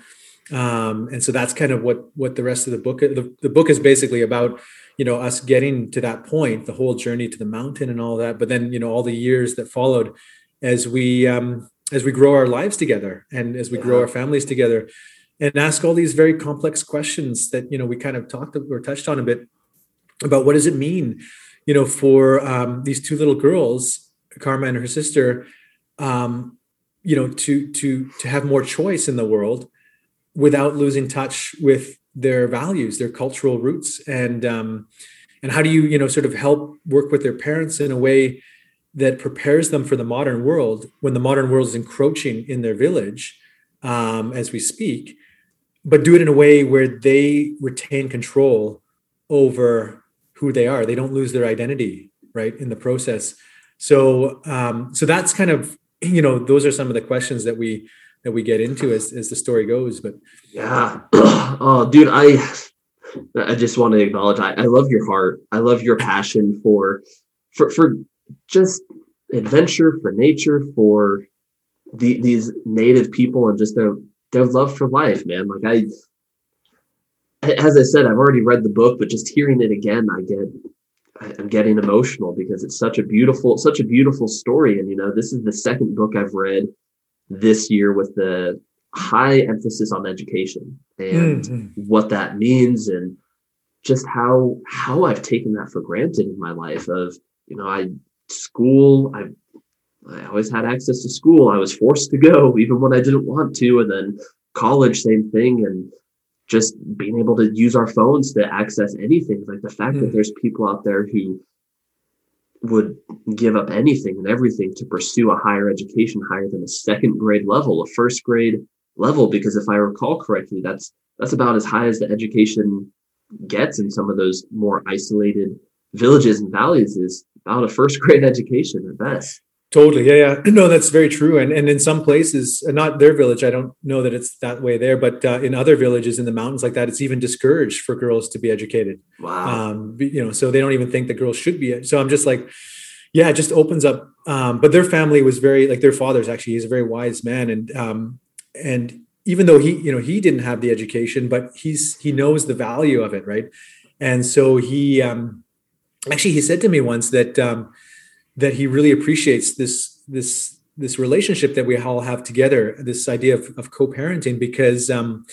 Um, and so that's kind of what what the rest of the book the, the book is basically about you know us getting to that point the whole journey to the mountain and all that but then you know all the years that followed as we um as we grow our lives together and as we yeah. grow our families together and ask all these very complex questions that you know we kind of talked or touched on a bit about what does it mean you know for um, these two little girls karma and her sister um, you know to to to have more choice in the world without losing touch with their values their cultural roots and um, and how do you you know sort of help work with their parents in a way that prepares them for the modern world when the modern world is encroaching in their village um, as we speak, but do it in a way where they retain control over who they are. They don't lose their identity, right, in the process. So, um, so that's kind of you know those are some of the questions that we that we get into as as the story goes. But yeah, oh, dude, I I just want to acknowledge I, I love your heart. I love your passion for for for just adventure, for nature, for the, these native people, and just their their love for life, man. Like I, as I said, I've already read the book, but just hearing it again, I get I'm getting emotional because it's such a beautiful, such a beautiful story. And you know, this is the second book I've read this year with the high emphasis on education and mm-hmm. what that means and just how how I've taken that for granted in my life of you know I school i i always had access to school i was forced to go even when i didn't want to and then college same thing and just being able to use our phones to access anything like the fact mm. that hmm. there's people out there who would give up anything and everything to pursue a higher education higher than a second grade level a first grade level because if i recall correctly that's that's about as high as the education gets in some of those more isolated villages and valleys is about a first grade education at best. Totally. Yeah. Yeah. No, that's very true. And, and in some places, not their village, I don't know that it's that way there, but uh, in other villages in the mountains like that, it's even discouraged for girls to be educated. Wow. Um, you know, so they don't even think that girls should be. So I'm just like, yeah, it just opens up. Um, but their family was very, like their father's actually, he's a very wise man. And, um, and even though he, you know, he didn't have the education, but he's, he knows the value of it. Right. And so he, um, actually, he said to me once that, um, that he really appreciates this this this relationship that we all have together this idea of, of co-parenting because um,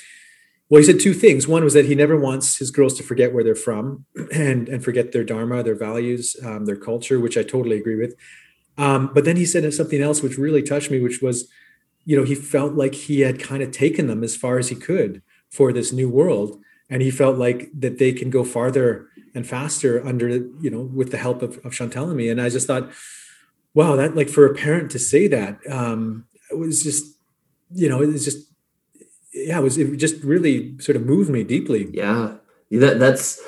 well he said two things. One was that he never wants his girls to forget where they're from and and forget their dharma their values um, their culture which i totally agree with. Um, but then he said something else which really touched me which was you know he felt like he had kind of taken them as far as he could for this new world and he felt like that they can go farther and faster under you know with the help of, of Chantal and me and I just thought wow that like for a parent to say that um it was just you know it was just yeah it was it just really sort of moved me deeply. Yeah. That that's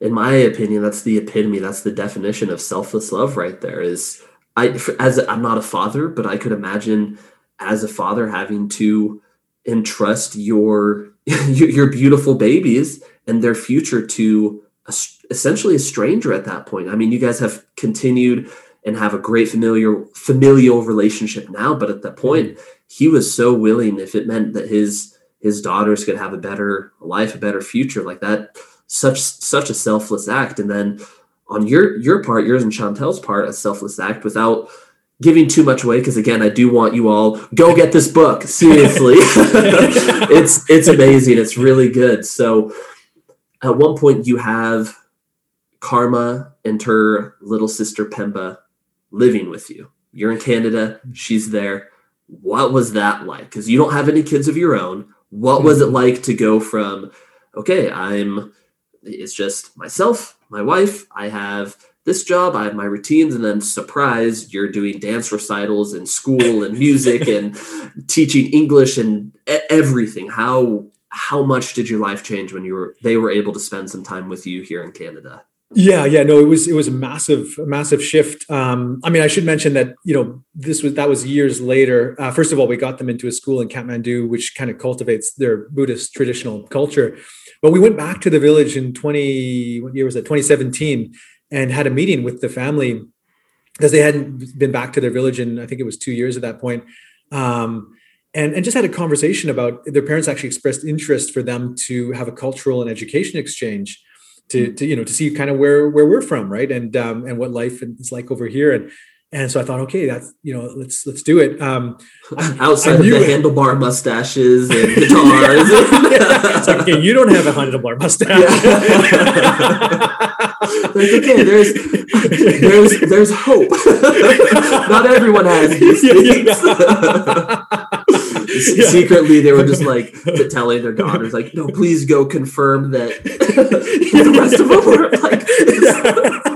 in my opinion that's the epitome that's the definition of selfless love right there is I as I'm not a father but I could imagine as a father having to entrust your your beautiful babies and their future to a, essentially a stranger at that point. I mean, you guys have continued and have a great familiar familial relationship now, but at that mm-hmm. point, he was so willing if it meant that his his daughters could have a better life, a better future, like that. Such such a selfless act, and then on your your part, yours and Chantal's part, a selfless act without giving too much away because again i do want you all go get this book seriously. It's it's amazing. It's really good. So at one point you have karma and her little sister pemba living with you. You're in canada. She's there. What was that like? Because you don't have any kids of your own. What was it like to go from okay i'm it's just myself my wife i have this job, I have my routines, and then surprise, you're doing dance recitals and school and music and teaching English and everything. How how much did your life change when you were they were able to spend some time with you here in Canada? Yeah, yeah, no, it was it was a massive, massive shift. Um, I mean, I should mention that you know this was that was years later. Uh, first of all, we got them into a school in Kathmandu, which kind of cultivates their Buddhist traditional culture. But we went back to the village in twenty what year was that? Twenty seventeen, and had a meeting with the family because they hadn't been back to their village in I think it was two years at that point. Um, and, and just had a conversation about their parents actually expressed interest for them to have a cultural and education exchange to, to you know to see kind of where where we're from right and um, and what life is like over here and and so I thought, okay, that's you know, let's let's do it. Um, Outside of the handlebar mustaches and guitars, like, okay, you don't have a handlebar mustache. Like, okay, there's there's there's hope. Not everyone has these things. Secretly, they were just like telling their daughters, like, "No, please go confirm that the rest of them were like."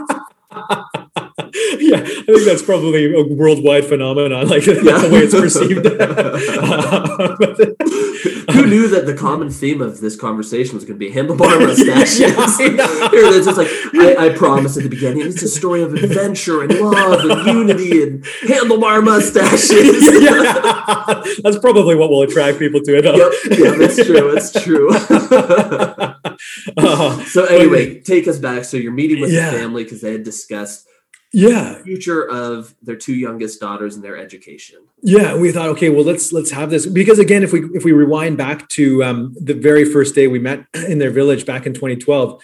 Yeah, I think that's probably a worldwide phenomenon. Like that's yeah. the way it's perceived. Who knew that the common theme of this conversation was going to be handlebar mustaches? yeah, it's just like I, I promised at the beginning. It's a story of adventure and love and unity and handlebar mustaches. yeah, that's probably what will attract people to it. Yep. Yeah, that's true. That's true. Uh, so anyway, take us back. So you're meeting with yeah. the family because they had discussed yeah. Future of their two youngest daughters and their education. Yeah we thought okay well let's let's have this. Because again if we if we rewind back to um, the very first day we met in their village back in 2012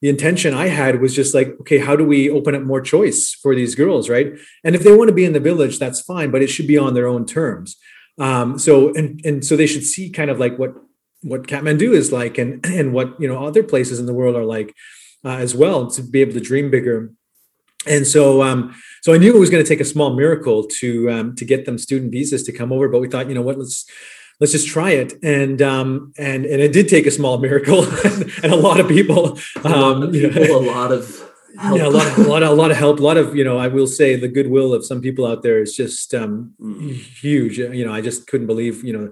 the intention i had was just like okay how do we open up more choice for these girls right? And if they want to be in the village that's fine but it should be on their own terms. Um, so and and so they should see kind of like what what kathmandu is like and and what you know other places in the world are like uh, as well to be able to dream bigger and so um, so I knew it was going to take a small miracle to um, to get them student visas to come over, but we thought, you know what, let's let's just try it, and um, and and it did take a small miracle, and, a lot of people, a lot of, um, people, a lot of. Help. Yeah, a lot, of, a lot, of, a lot of help. A lot of, you know, I will say the goodwill of some people out there is just um, mm. huge. You know, I just couldn't believe, you know,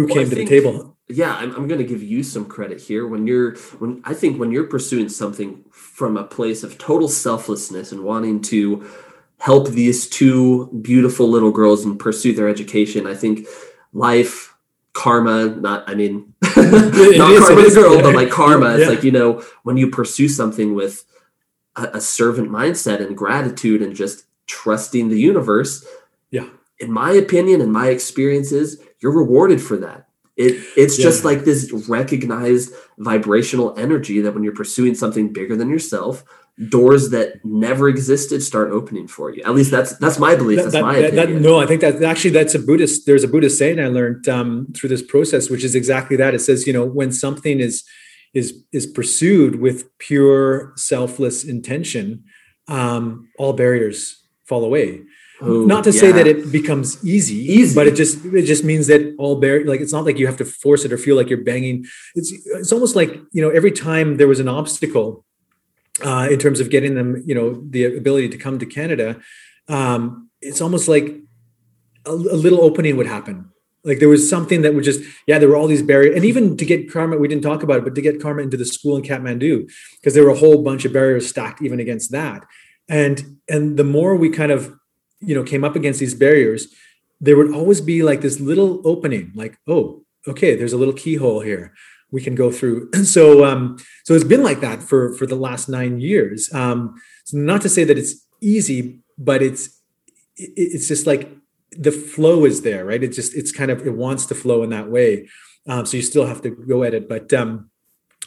who Well, came I to think- the table. yeah i'm, I'm going to give you some credit here when you're when i think when you're pursuing something from a place of total selflessness and wanting to help these two beautiful little girls and pursue their education i think life karma not i mean not is, karma the girl but like karma it's Yeah. like you know when you pursue something with a, a servant mindset and gratitude and just trusting the universe Yeah. in my opinion and my experiences you're rewarded for that it it's just like this recognized vibrational energy that when you're pursuing something bigger than yourself doors that never existed start opening for you at least that's that's my belief That- that's that- my that- opinion no, I think that actually that's a Buddhist. There's a Buddhist saying I learned um, through this process, which is exactly that. It says, you know, when something is is is pursued with pure selfless intention, um, all barriers fall away. Not to say that it becomes easy, Easy. but it just it just means that all bar like it's not like you have to force it or feel like you're banging. It's it's almost like you know every time there was an obstacle uh, in terms of getting them, you know, the ability to come to Canada, um, it's almost like a, a little opening would happen. Like there was something that would just, yeah, there were all these barriers, and even to get Karma, we didn't talk about it, but to get Karma into the school in Kathmandu, because there were a whole bunch of barriers stacked even against that. And and the more we kind of, you know, came up against these barriers, there would always be like this little opening, like, oh, okay, there's a little keyhole here we can go through. so um, so it's been like that for for the last nine years. Um, so not to say that it's easy, but it's it's just like the flow is there, right? It just it's kind of it wants to flow in that way. Um, so you still have to go at it, but um,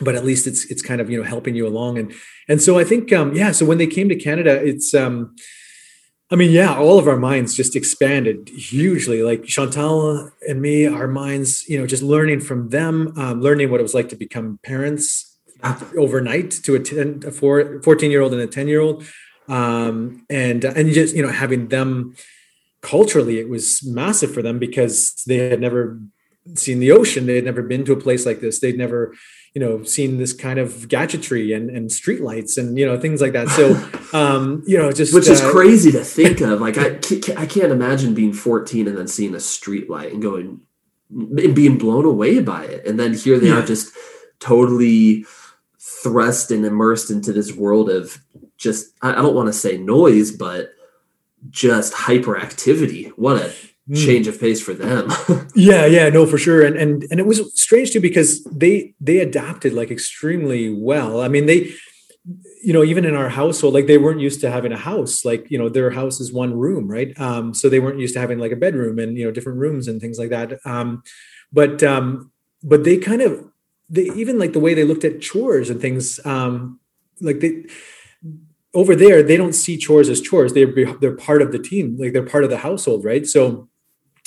but at least it's it's kind of you know helping you along and and so I think um, yeah. So when they came to Canada, it's um, I mean, yeah, all of our minds just expanded hugely. Like Chantal and me, our minds, you know, just learning from them, um, learning what it was like to become parents overnight to a, 10, a four, 14 year old and a 10 year old. Um, and, and just, you know, having them culturally, it was massive for them because they had never seen the ocean. They had never been to a place like this. They'd never, you know, seen this kind of gadgetry and, and streetlights and, you know, things like that. So, um, you know, just, which is uh, crazy to think of. Like I, I can't imagine being 14 and then seeing a street light and going and being blown away by it, and then here they Yeah. are just totally thrust and immersed into this world of just I, I don't want to say noise, but just hyperactivity. What a. change of pace for them. Yeah, yeah, no, for sure. And and and it was strange too because they they adapted like extremely well. I mean, they you know, even in our household, like they weren't used to having a house. Like, you know, their house is one room, right? Um, so they weren't used to having like a bedroom and you know, different rooms and things like that. Um, but um, but they kind of they even like the way they looked at chores and things, um, like they over there, they don't see chores as chores. They're they're part of the team, like they're part of the household, right? So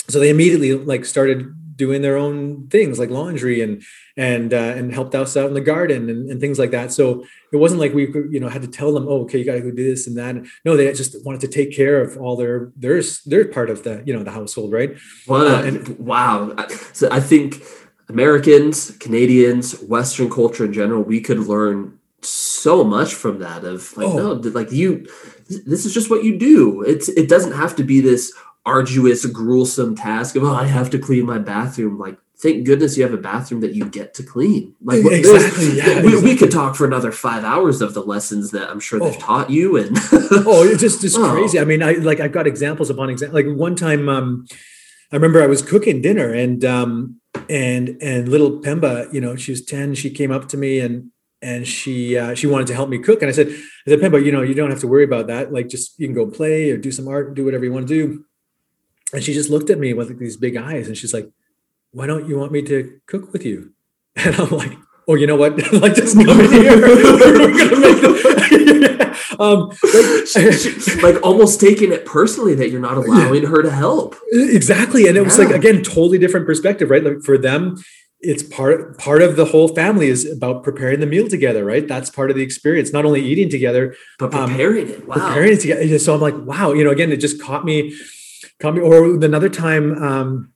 so they immediately like started doing their own things like laundry and and uh, and helped us out in the garden and, and things like that so it wasn't like we you know had to tell them oh okay you got to go do this and that no they just wanted to take care of all their their their part of the you know the household right a, Uh, and- wow. So I think Americans, Canadians, Western culture in general, we could learn so much from that of like Oh. no like you this is just what you do it's it doesn't have to be this arduous gruesome task of oh i have to clean my bathroom. Like thank goodness you have a bathroom that you get to clean. Like what- Exactly, yeah, we, we could talk for another five hours of the lessons that i'm sure they've Oh. taught you and oh it's just just Oh. crazy. I mean i like i've got examples upon example like one time um i remember i was cooking dinner and um and and little pemba you know she was 10 she came up to me and and she uh, she wanted to help me cook. And i said i said pemba you know you don't have to worry about that. Like just you can go play or do some art do whatever you want to do and she just looked at me with like, these big eyes and she's like why don't you want me to cook with you? And i'm like oh you know what? Like just come in here we're gonna make the- um like, like almost taking it personally that you're not allowing her to help. Exactly and it was like again totally different perspective right? Like for them it's part part of the whole family is about preparing the meal together right? That's part of the experience not only eating together but Um, preparing it wow. preparing it together so i'm like wow you know again it just caught me me or another time um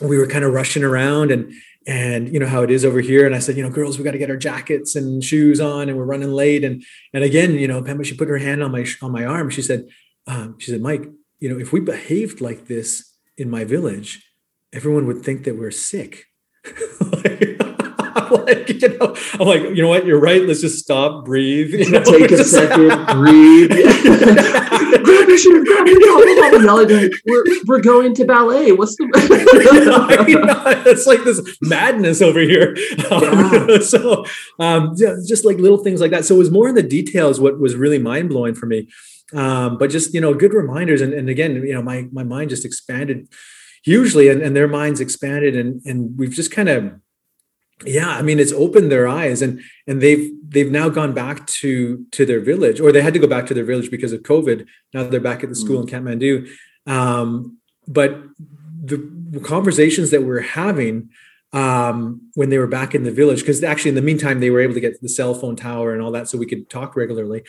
we were kind of rushing around and and you know how it is over here and i said you know girls we got to get our jackets and shoes on and we're running late and and again you know pamela she put her hand on my on my arm she said um, she said mike you know if we behaved like this in my village everyone would think that we're sick. like, like, you know, I'm like, you know what? You're right. Let's just stop, breathe. You know, Take a second, breathe. grab your shoe, grab your like, we're, we're going to ballet. What's You know, the it's like this madness over here. Um, Yeah. so, um, yeah, just like little things like that. So it was more in the details what was really mind blowing for me. Um, but just you know, good reminders. And, and again, you know, my my mind just expanded hugely, and, and their minds expanded, and and we've just kind of yeah i mean it's opened their eyes and and they've they've now gone back to to their village or they had to go back to their village because of covid. Now they're back at the school in kathmandu. Um, but the conversations that we're having um, when they were back in the village because actually in the meantime they were able to get the cell phone tower and all that so we could talk regularly.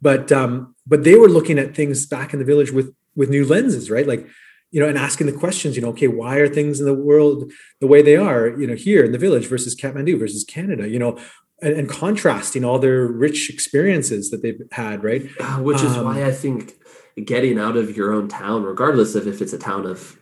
But um, but they were looking at things back in the village with with new lenses right? Like you know and asking the questions you know okay why are things in the world the way they are you know here in the village versus kathmandu versus canada you know and, and contrasting all their rich experiences that they've had right? Uh, which is Um, why I think getting out of your own town, regardless of if it's a town of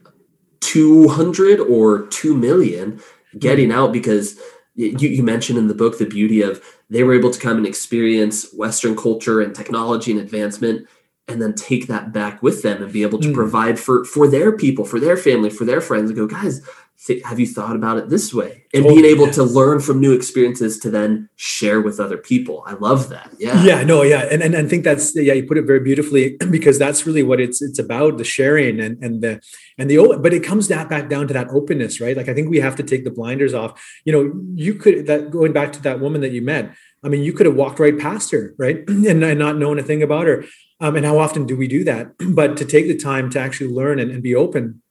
200 or 2 million, getting out because you, you mentioned in the book the beauty of they were able to come and experience Western culture and technology and advancement and then take that back with them and be able to Mm. provide for for their people, for their family, for their friends and go, guys, th- have you thought about it this way? And being able yeah. to learn from new experiences to then share with other people. I love that. Yeah. yeah no yeah and, and i think that's yeah you put it very beautifully because that's really what it's it's about the sharing and and the and the but it comes that back down to that openness right like i think we have to take the blinders off you know you could that going back to that woman that you met i mean you could have walked right past her right and, and not known a thing about her um, and how often do we do that? But to take the time to actually learn and, and be open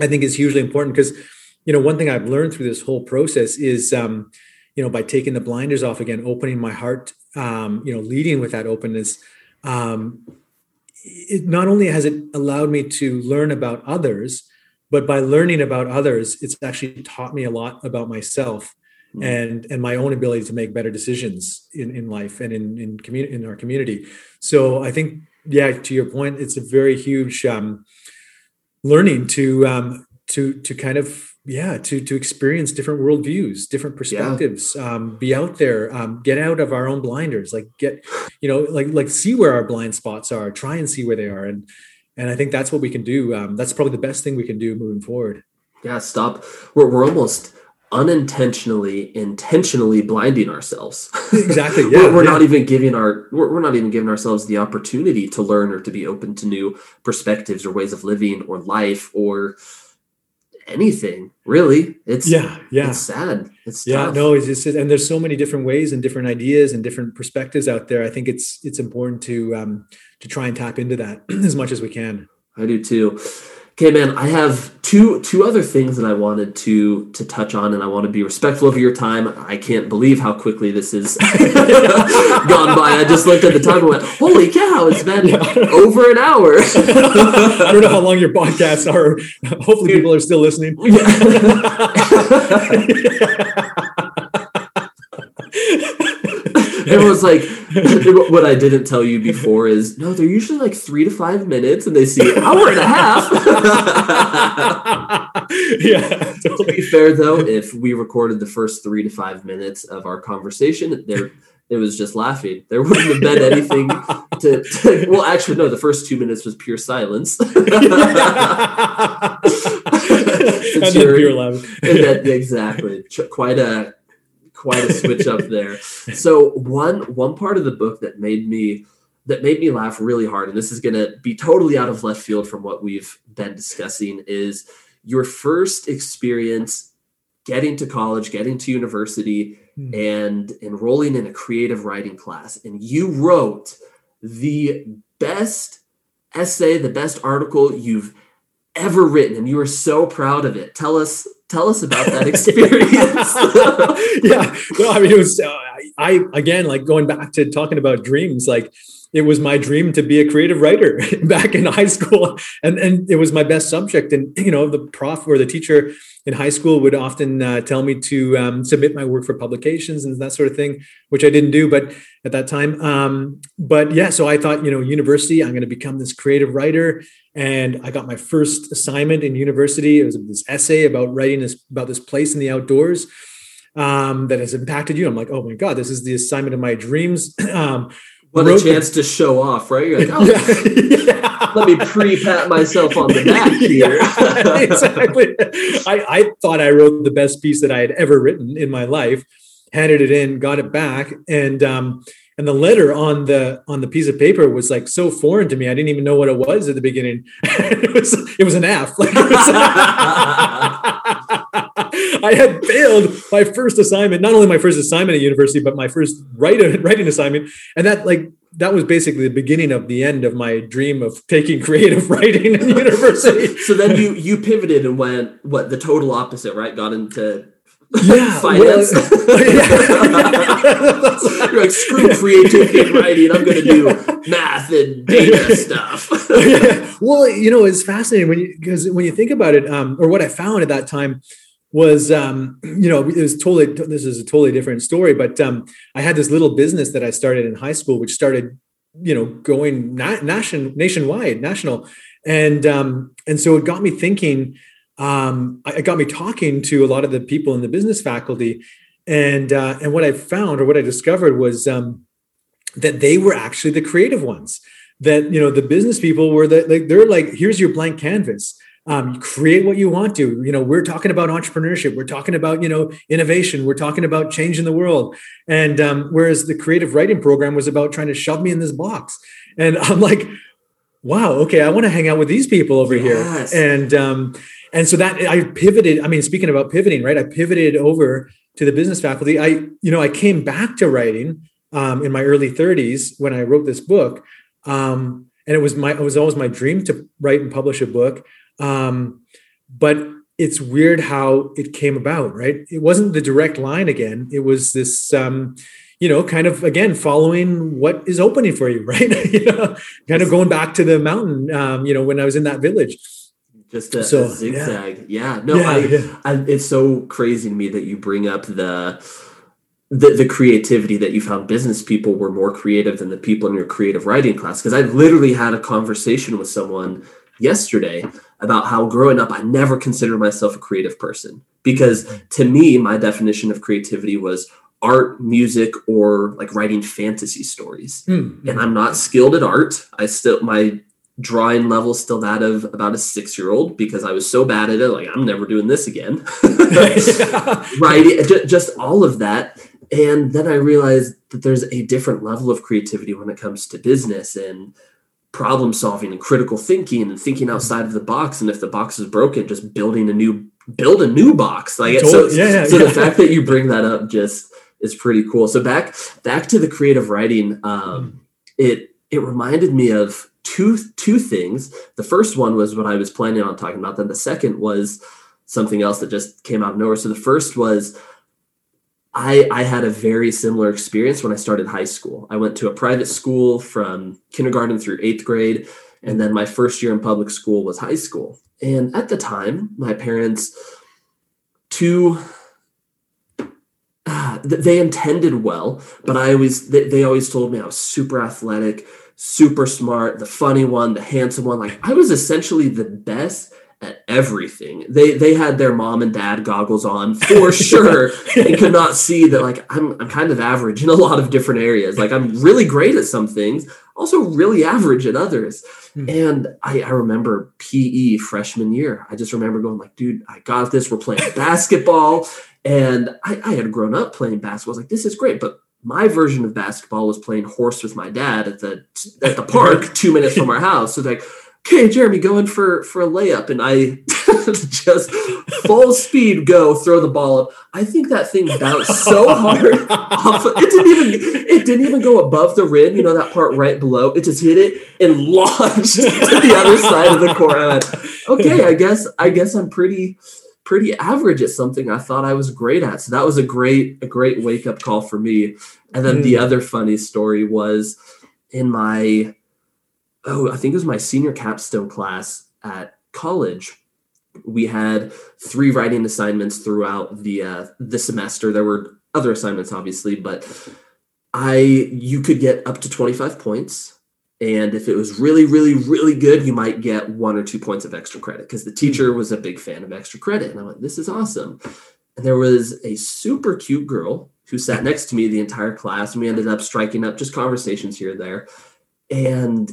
i think is hugely important because you know one thing i've learned through this whole process is um, you know by taking the blinders off again opening my heart um, you know leading with that openness um, it not only has it allowed me to learn about others but by learning about others it's actually taught me a lot about myself Mm. and and my own ability to make better decisions in in life and in in community in our community so i think yeah to your point it's a very huge um learning to um to to kind of yeah to to experience different worldviews different perspectives um be out there um get out of our own blinders like get you know like like see where our blind spots are try and see where they are and and i think that's what we can do um that's probably the best thing we can do moving forward Yeah, stop. We're, we're almost unintentionally, intentionally blinding ourselves. exactly we're, yeah we're yeah. not even giving our we're, we're not even giving ourselves the opportunity to learn or to be open to new perspectives or ways of living or life or anything. Really, it's yeah yeah it's sad. It's yeah tough. no it's just and there's so many different ways and different ideas and different perspectives out there i think it's it's important to um to try and tap into that as much as we can I do too. Okay, man. I have two two other things that I wanted to to touch on, and I want to be respectful of your time. I can't believe how quickly this has gone by. I just looked at the time and went, "Holy cow! It's been over an hour." I don't know how long your podcasts are. Hopefully, people are still listening. It was like what I didn't tell you before is no, they're usually like three to five minutes, and they see an hour and a half. yeah, to be fair though, if we recorded the first three to five minutes of our conversation, there it was just laughing. There wouldn't have been anything to, to well, actually, no, the first two minutes was pure silence. and then pure that- exactly. Quite a quite a switch up there. So one one part of the book that made me that made me laugh really hard, and this is gonna be totally out of left field from what we've been discussing, is your first experience getting to college, getting to university, Hmm. and enrolling in a creative writing class. And you wrote the best essay, the best article you've ever written, and you were so proud of it. Tell us, tell us about that experience. yeah, no, I mean, it was. Uh, I again, like going back to talking about dreams. Like, it was my dream to be a creative writer back in high school. And and it was my best subject. And you know the prof or the teacher in high school would often uh, tell me to um, submit my work for publications and that sort of thing which i didn't do but at that time um, but yeah so i thought you know university i'm going to become this creative writer. And i got my first assignment in university. It was this essay about writing this about this place in the outdoors um, that has impacted you. I'm like oh my god this is the assignment of my dreams. Um, what a chance to show off, right? You're like, oh, yeah. let me pre-pat myself on the back here. yeah, exactly. I, I thought I wrote the best piece that I had ever written in my life, handed it in, got it back, and um, and the letter on the on the piece of paper was like so foreign to me. I didn't even know what it was at the beginning. it was it was an F. Like, I had failed my first assignment, not only my first assignment at university, but my first writing writing assignment, and that like that was basically the beginning of the end of my dream of taking creative writing in university. so then you you pivoted and went what the total opposite, right? Got into yeah, finance. Well, yeah. You're like screw creativity and writing. I'm going to do math and data stuff. yeah. Well, you know, it's fascinating when you because when you think about it, um, or what I found at that time was um, you know it was totally this is a totally different story but um, i had this little business that i started in high school which started you know going na- nation nationwide national. And um, and so it got me thinking um, it got me talking to a lot of the people in the business faculty. And uh, and what i found or what i discovered was um, that they were actually the creative ones that you know the business people were that like they're like here's your blank canvas um, create what you want to. You know we're talking about entrepreneurship. We're talking about you know innovation. We're talking about changing the world. And um, whereas the creative writing program was about trying to shove me in this box. And i'm like wow okay i want to hang out with these people over yes. here and um, and so that i pivoted i mean speaking about pivoting right i pivoted over to the business faculty. I you know i came back to writing um, in my early 30s when i wrote this book. Um, and it was my it was always my dream to write and publish a book um, but it's weird how it came about, right? It wasn't the direct line again. It was this, um, you know, kind of again following what is opening for you, right? you know, kind of going back to the mountain. Um, you know, when I was in that village. Just a, so, a zigzag, yeah. yeah. No, yeah, I, yeah. I, it's so crazy to me that you bring up the the, the creativity that you found business people were more creative than the people in your creative writing class because i literally had a conversation with someone yesterday about how growing up I never considered myself a creative person because to me my definition of creativity was art, music, or like writing fantasy stories. Mm-hmm. And I'm not skilled at art. I still my drawing level still that of about a six year old because I was so bad at it. Like I'm never doing this again. right, just all of that. And then I realized that there's a different level of creativity when it comes to business and problem solving and critical thinking and thinking outside of the box. And if the box is broken, just building a new build a new box. Like totally. so, yeah, yeah, so yeah. the fact that you bring that up just is pretty cool. So back back to the creative writing, um, it it reminded me of two two things. The first one was what I was planning on talking about. Then the second was something else that just came out of nowhere. So the first was I, I had a very similar experience when I started high school. I went to a private school from kindergarten through eighth grade, and then my first year in public school was high school. And at the time, my parents, to uh, they intended well, but I always they, they always told me I was super athletic, super smart, the funny one, the handsome one. Like I was essentially the best everything. They they had their mom and dad goggles on for sure and could not see that like I'm I'm kind of average in a lot of different areas. Like I'm really great at some things, also really average at others. Hmm. And I, I remember PE freshman year. I just remember going like, dude, I got this. We're playing basketball. And I, I had grown up playing basketball. I was like, this is great. But my version of basketball was playing horse with my dad at the at the park two minutes from our house. So like okay, Jeremy, going for for a layup, and I just full speed go throw the ball up. I think that thing bounced so hard off. Of, it didn't even it didn't even go above the rim. You know that part right below. It just hit it and launched to the other side of the court. I went, okay, I guess I guess I'm pretty pretty average at something I thought I was great at. So that was a great a great wake up call for me. And then mm. the other funny story was in my oh, I think it was my senior capstone class at college. We had three writing assignments throughout the uh, the semester. There were other assignments, obviously, but I you could get up to 25 points. And if it was really, really, really good, you might get one or two points of extra credit because the teacher was a big fan of extra credit. And I went, this is awesome. And there was a super cute girl who sat next to me the entire class. And we ended up striking up just conversations here and there. And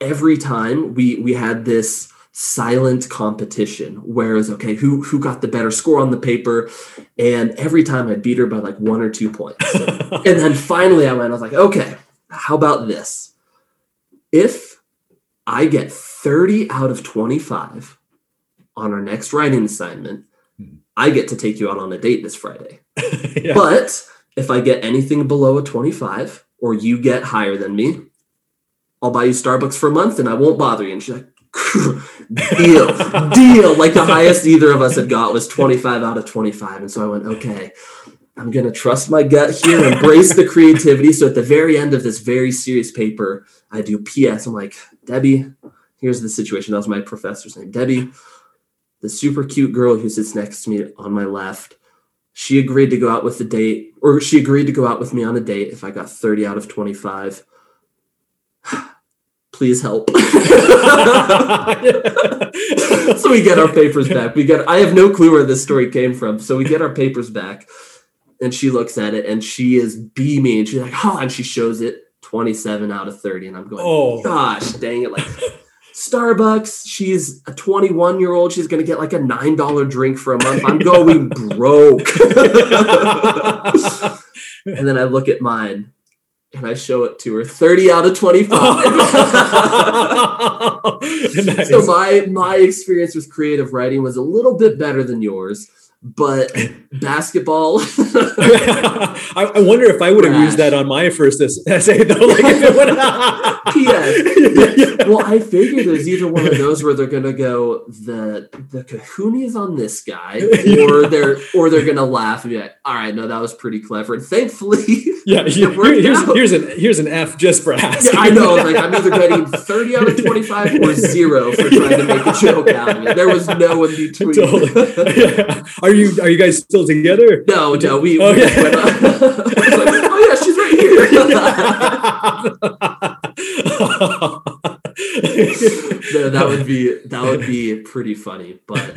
every time we we had this silent competition where it was okay who who got the better score on the paper? And every time i beat her by like one or two points. And then finally i went i was like okay how about this? If i get 30 out of 25 on our next writing assignment hmm. i get to take you out on a date this friday. Yeah. but if i get anything below a 25 or you get higher than me I'll buy you Starbucks for a month and I won't bother you. And she's like, deal, deal. Like the highest either of us had got was 25 out of 25. And so I went, okay, I'm going to trust my gut here, embrace the creativity. So at the very end of this very serious paper, I do PS. I'm like, Debbie, here's the situation. That was my professor's name. Debbie, the super cute girl who sits next to me on my left, she agreed to go out with the date, or she agreed to go out with me on a date if I got 30 out of 25 please help. so we get our papers back. We get I have no clue where this story came from. So we get our papers back and she looks at it and she is beaming. She's like, oh, and she shows it 27 out of 30. And I'm going, oh gosh, dang it. Like Starbucks, she's a 21 year old. She's going to get like a $9 drink for a month. I'm going broke. and then I look at mine and I show it to her 30 out of 25. nice. So my my experience with creative writing was a little bit better than yours but basketball. I, I, wonder if I would have used that on my first essay though. Like yeah. Well, I figured there's either one of those where they're gonna go the the Cahoonies on this guy, or they're or they're gonna laugh and be like, "All right, no, that was pretty clever." And thankfully, yeah, here, here's here's an here's an F just for asking. Yeah, I know. Like I'm either getting 30 out of 25 or zero for trying to make a joke out of it. There was no in between. Totally. Yeah. Are you are you guys still together? No, no, we. Oh, we yeah. went like, oh yeah, she's right here. no, that would be that would be pretty funny, but.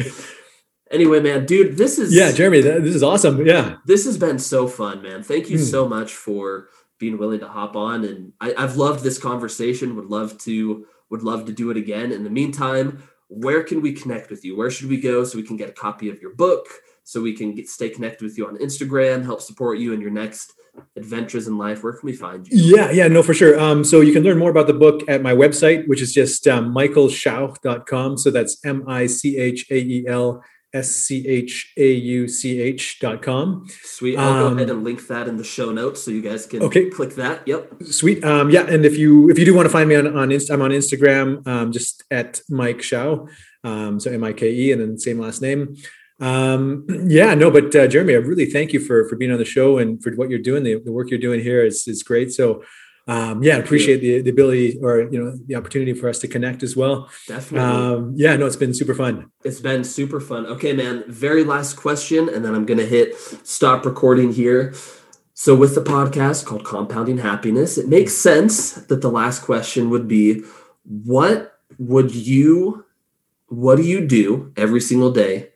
Anyway, man, dude, this is yeah, Jeremy, this is awesome. Yeah, this has been so fun, man. Thank you hmm. so much for being willing to hop on, and I, I've loved this conversation. Would love to would love to do it again. In the meantime, where can we connect with you? Where should we go so we can get a copy of your book? so we can get, stay connected with you on Instagram, help support you in your next adventures in life. Where can we find you? Yeah, yeah, no, for sure. Um, so you can learn more about the book at my website, which is just um, michaelschauch.com. So that's M I C H A E L S C H A U C H dot com. Sweet. I'll um, go ahead and link that in the show notes so you guys can okay. click that. Yep. Sweet. Um, yeah. And if you if you do want to find me on, on Inst- I'm on Instagram, um, just at Mike Schauch. Um, so M I K E and then same last name. Um, yeah, no, but uh, Jeremy, I really thank you for for being on the show and for what you're doing. The, the work you're doing here is is great. So, um, yeah, appreciate the, the ability or you know the opportunity for us to connect as well. Definitely. Um, yeah, no, it's been super fun. It's been super fun. Okay, man. Very last question, and then I'm gonna hit stop recording here. So, with the podcast called Compounding Happiness, it makes sense that the last question would be, what would you, what do you do every single day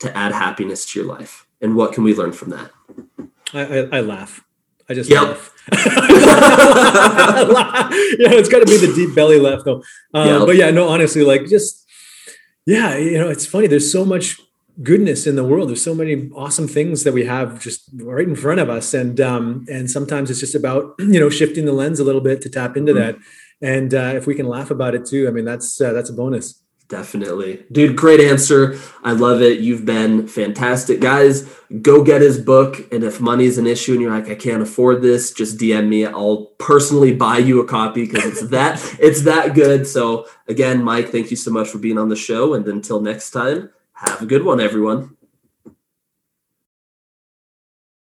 to add happiness to your life? And what can we learn from that? I, I, I laugh. I just yep. laugh. yeah, it's got to be the deep belly laugh though. Um. But yeah, no, honestly, like just yeah, you know, it's funny. There's so much goodness in the world. There's so many awesome things that we have just right in front of us, and um, and sometimes it's just about you know shifting the lens a little bit to tap into mm-hmm. that. And uh, if we can laugh about it too, I mean, that's uh, that's a bonus. Definitely. Dude, great answer. I love it. You've been fantastic. Guys, go get his book. And if money is an issue and you're like, I can't afford this, just DM me. I'll personally buy you a copy because it's that it's that good. So again, Mike, thank you so much for being on the show. And until next time, have a good one, everyone.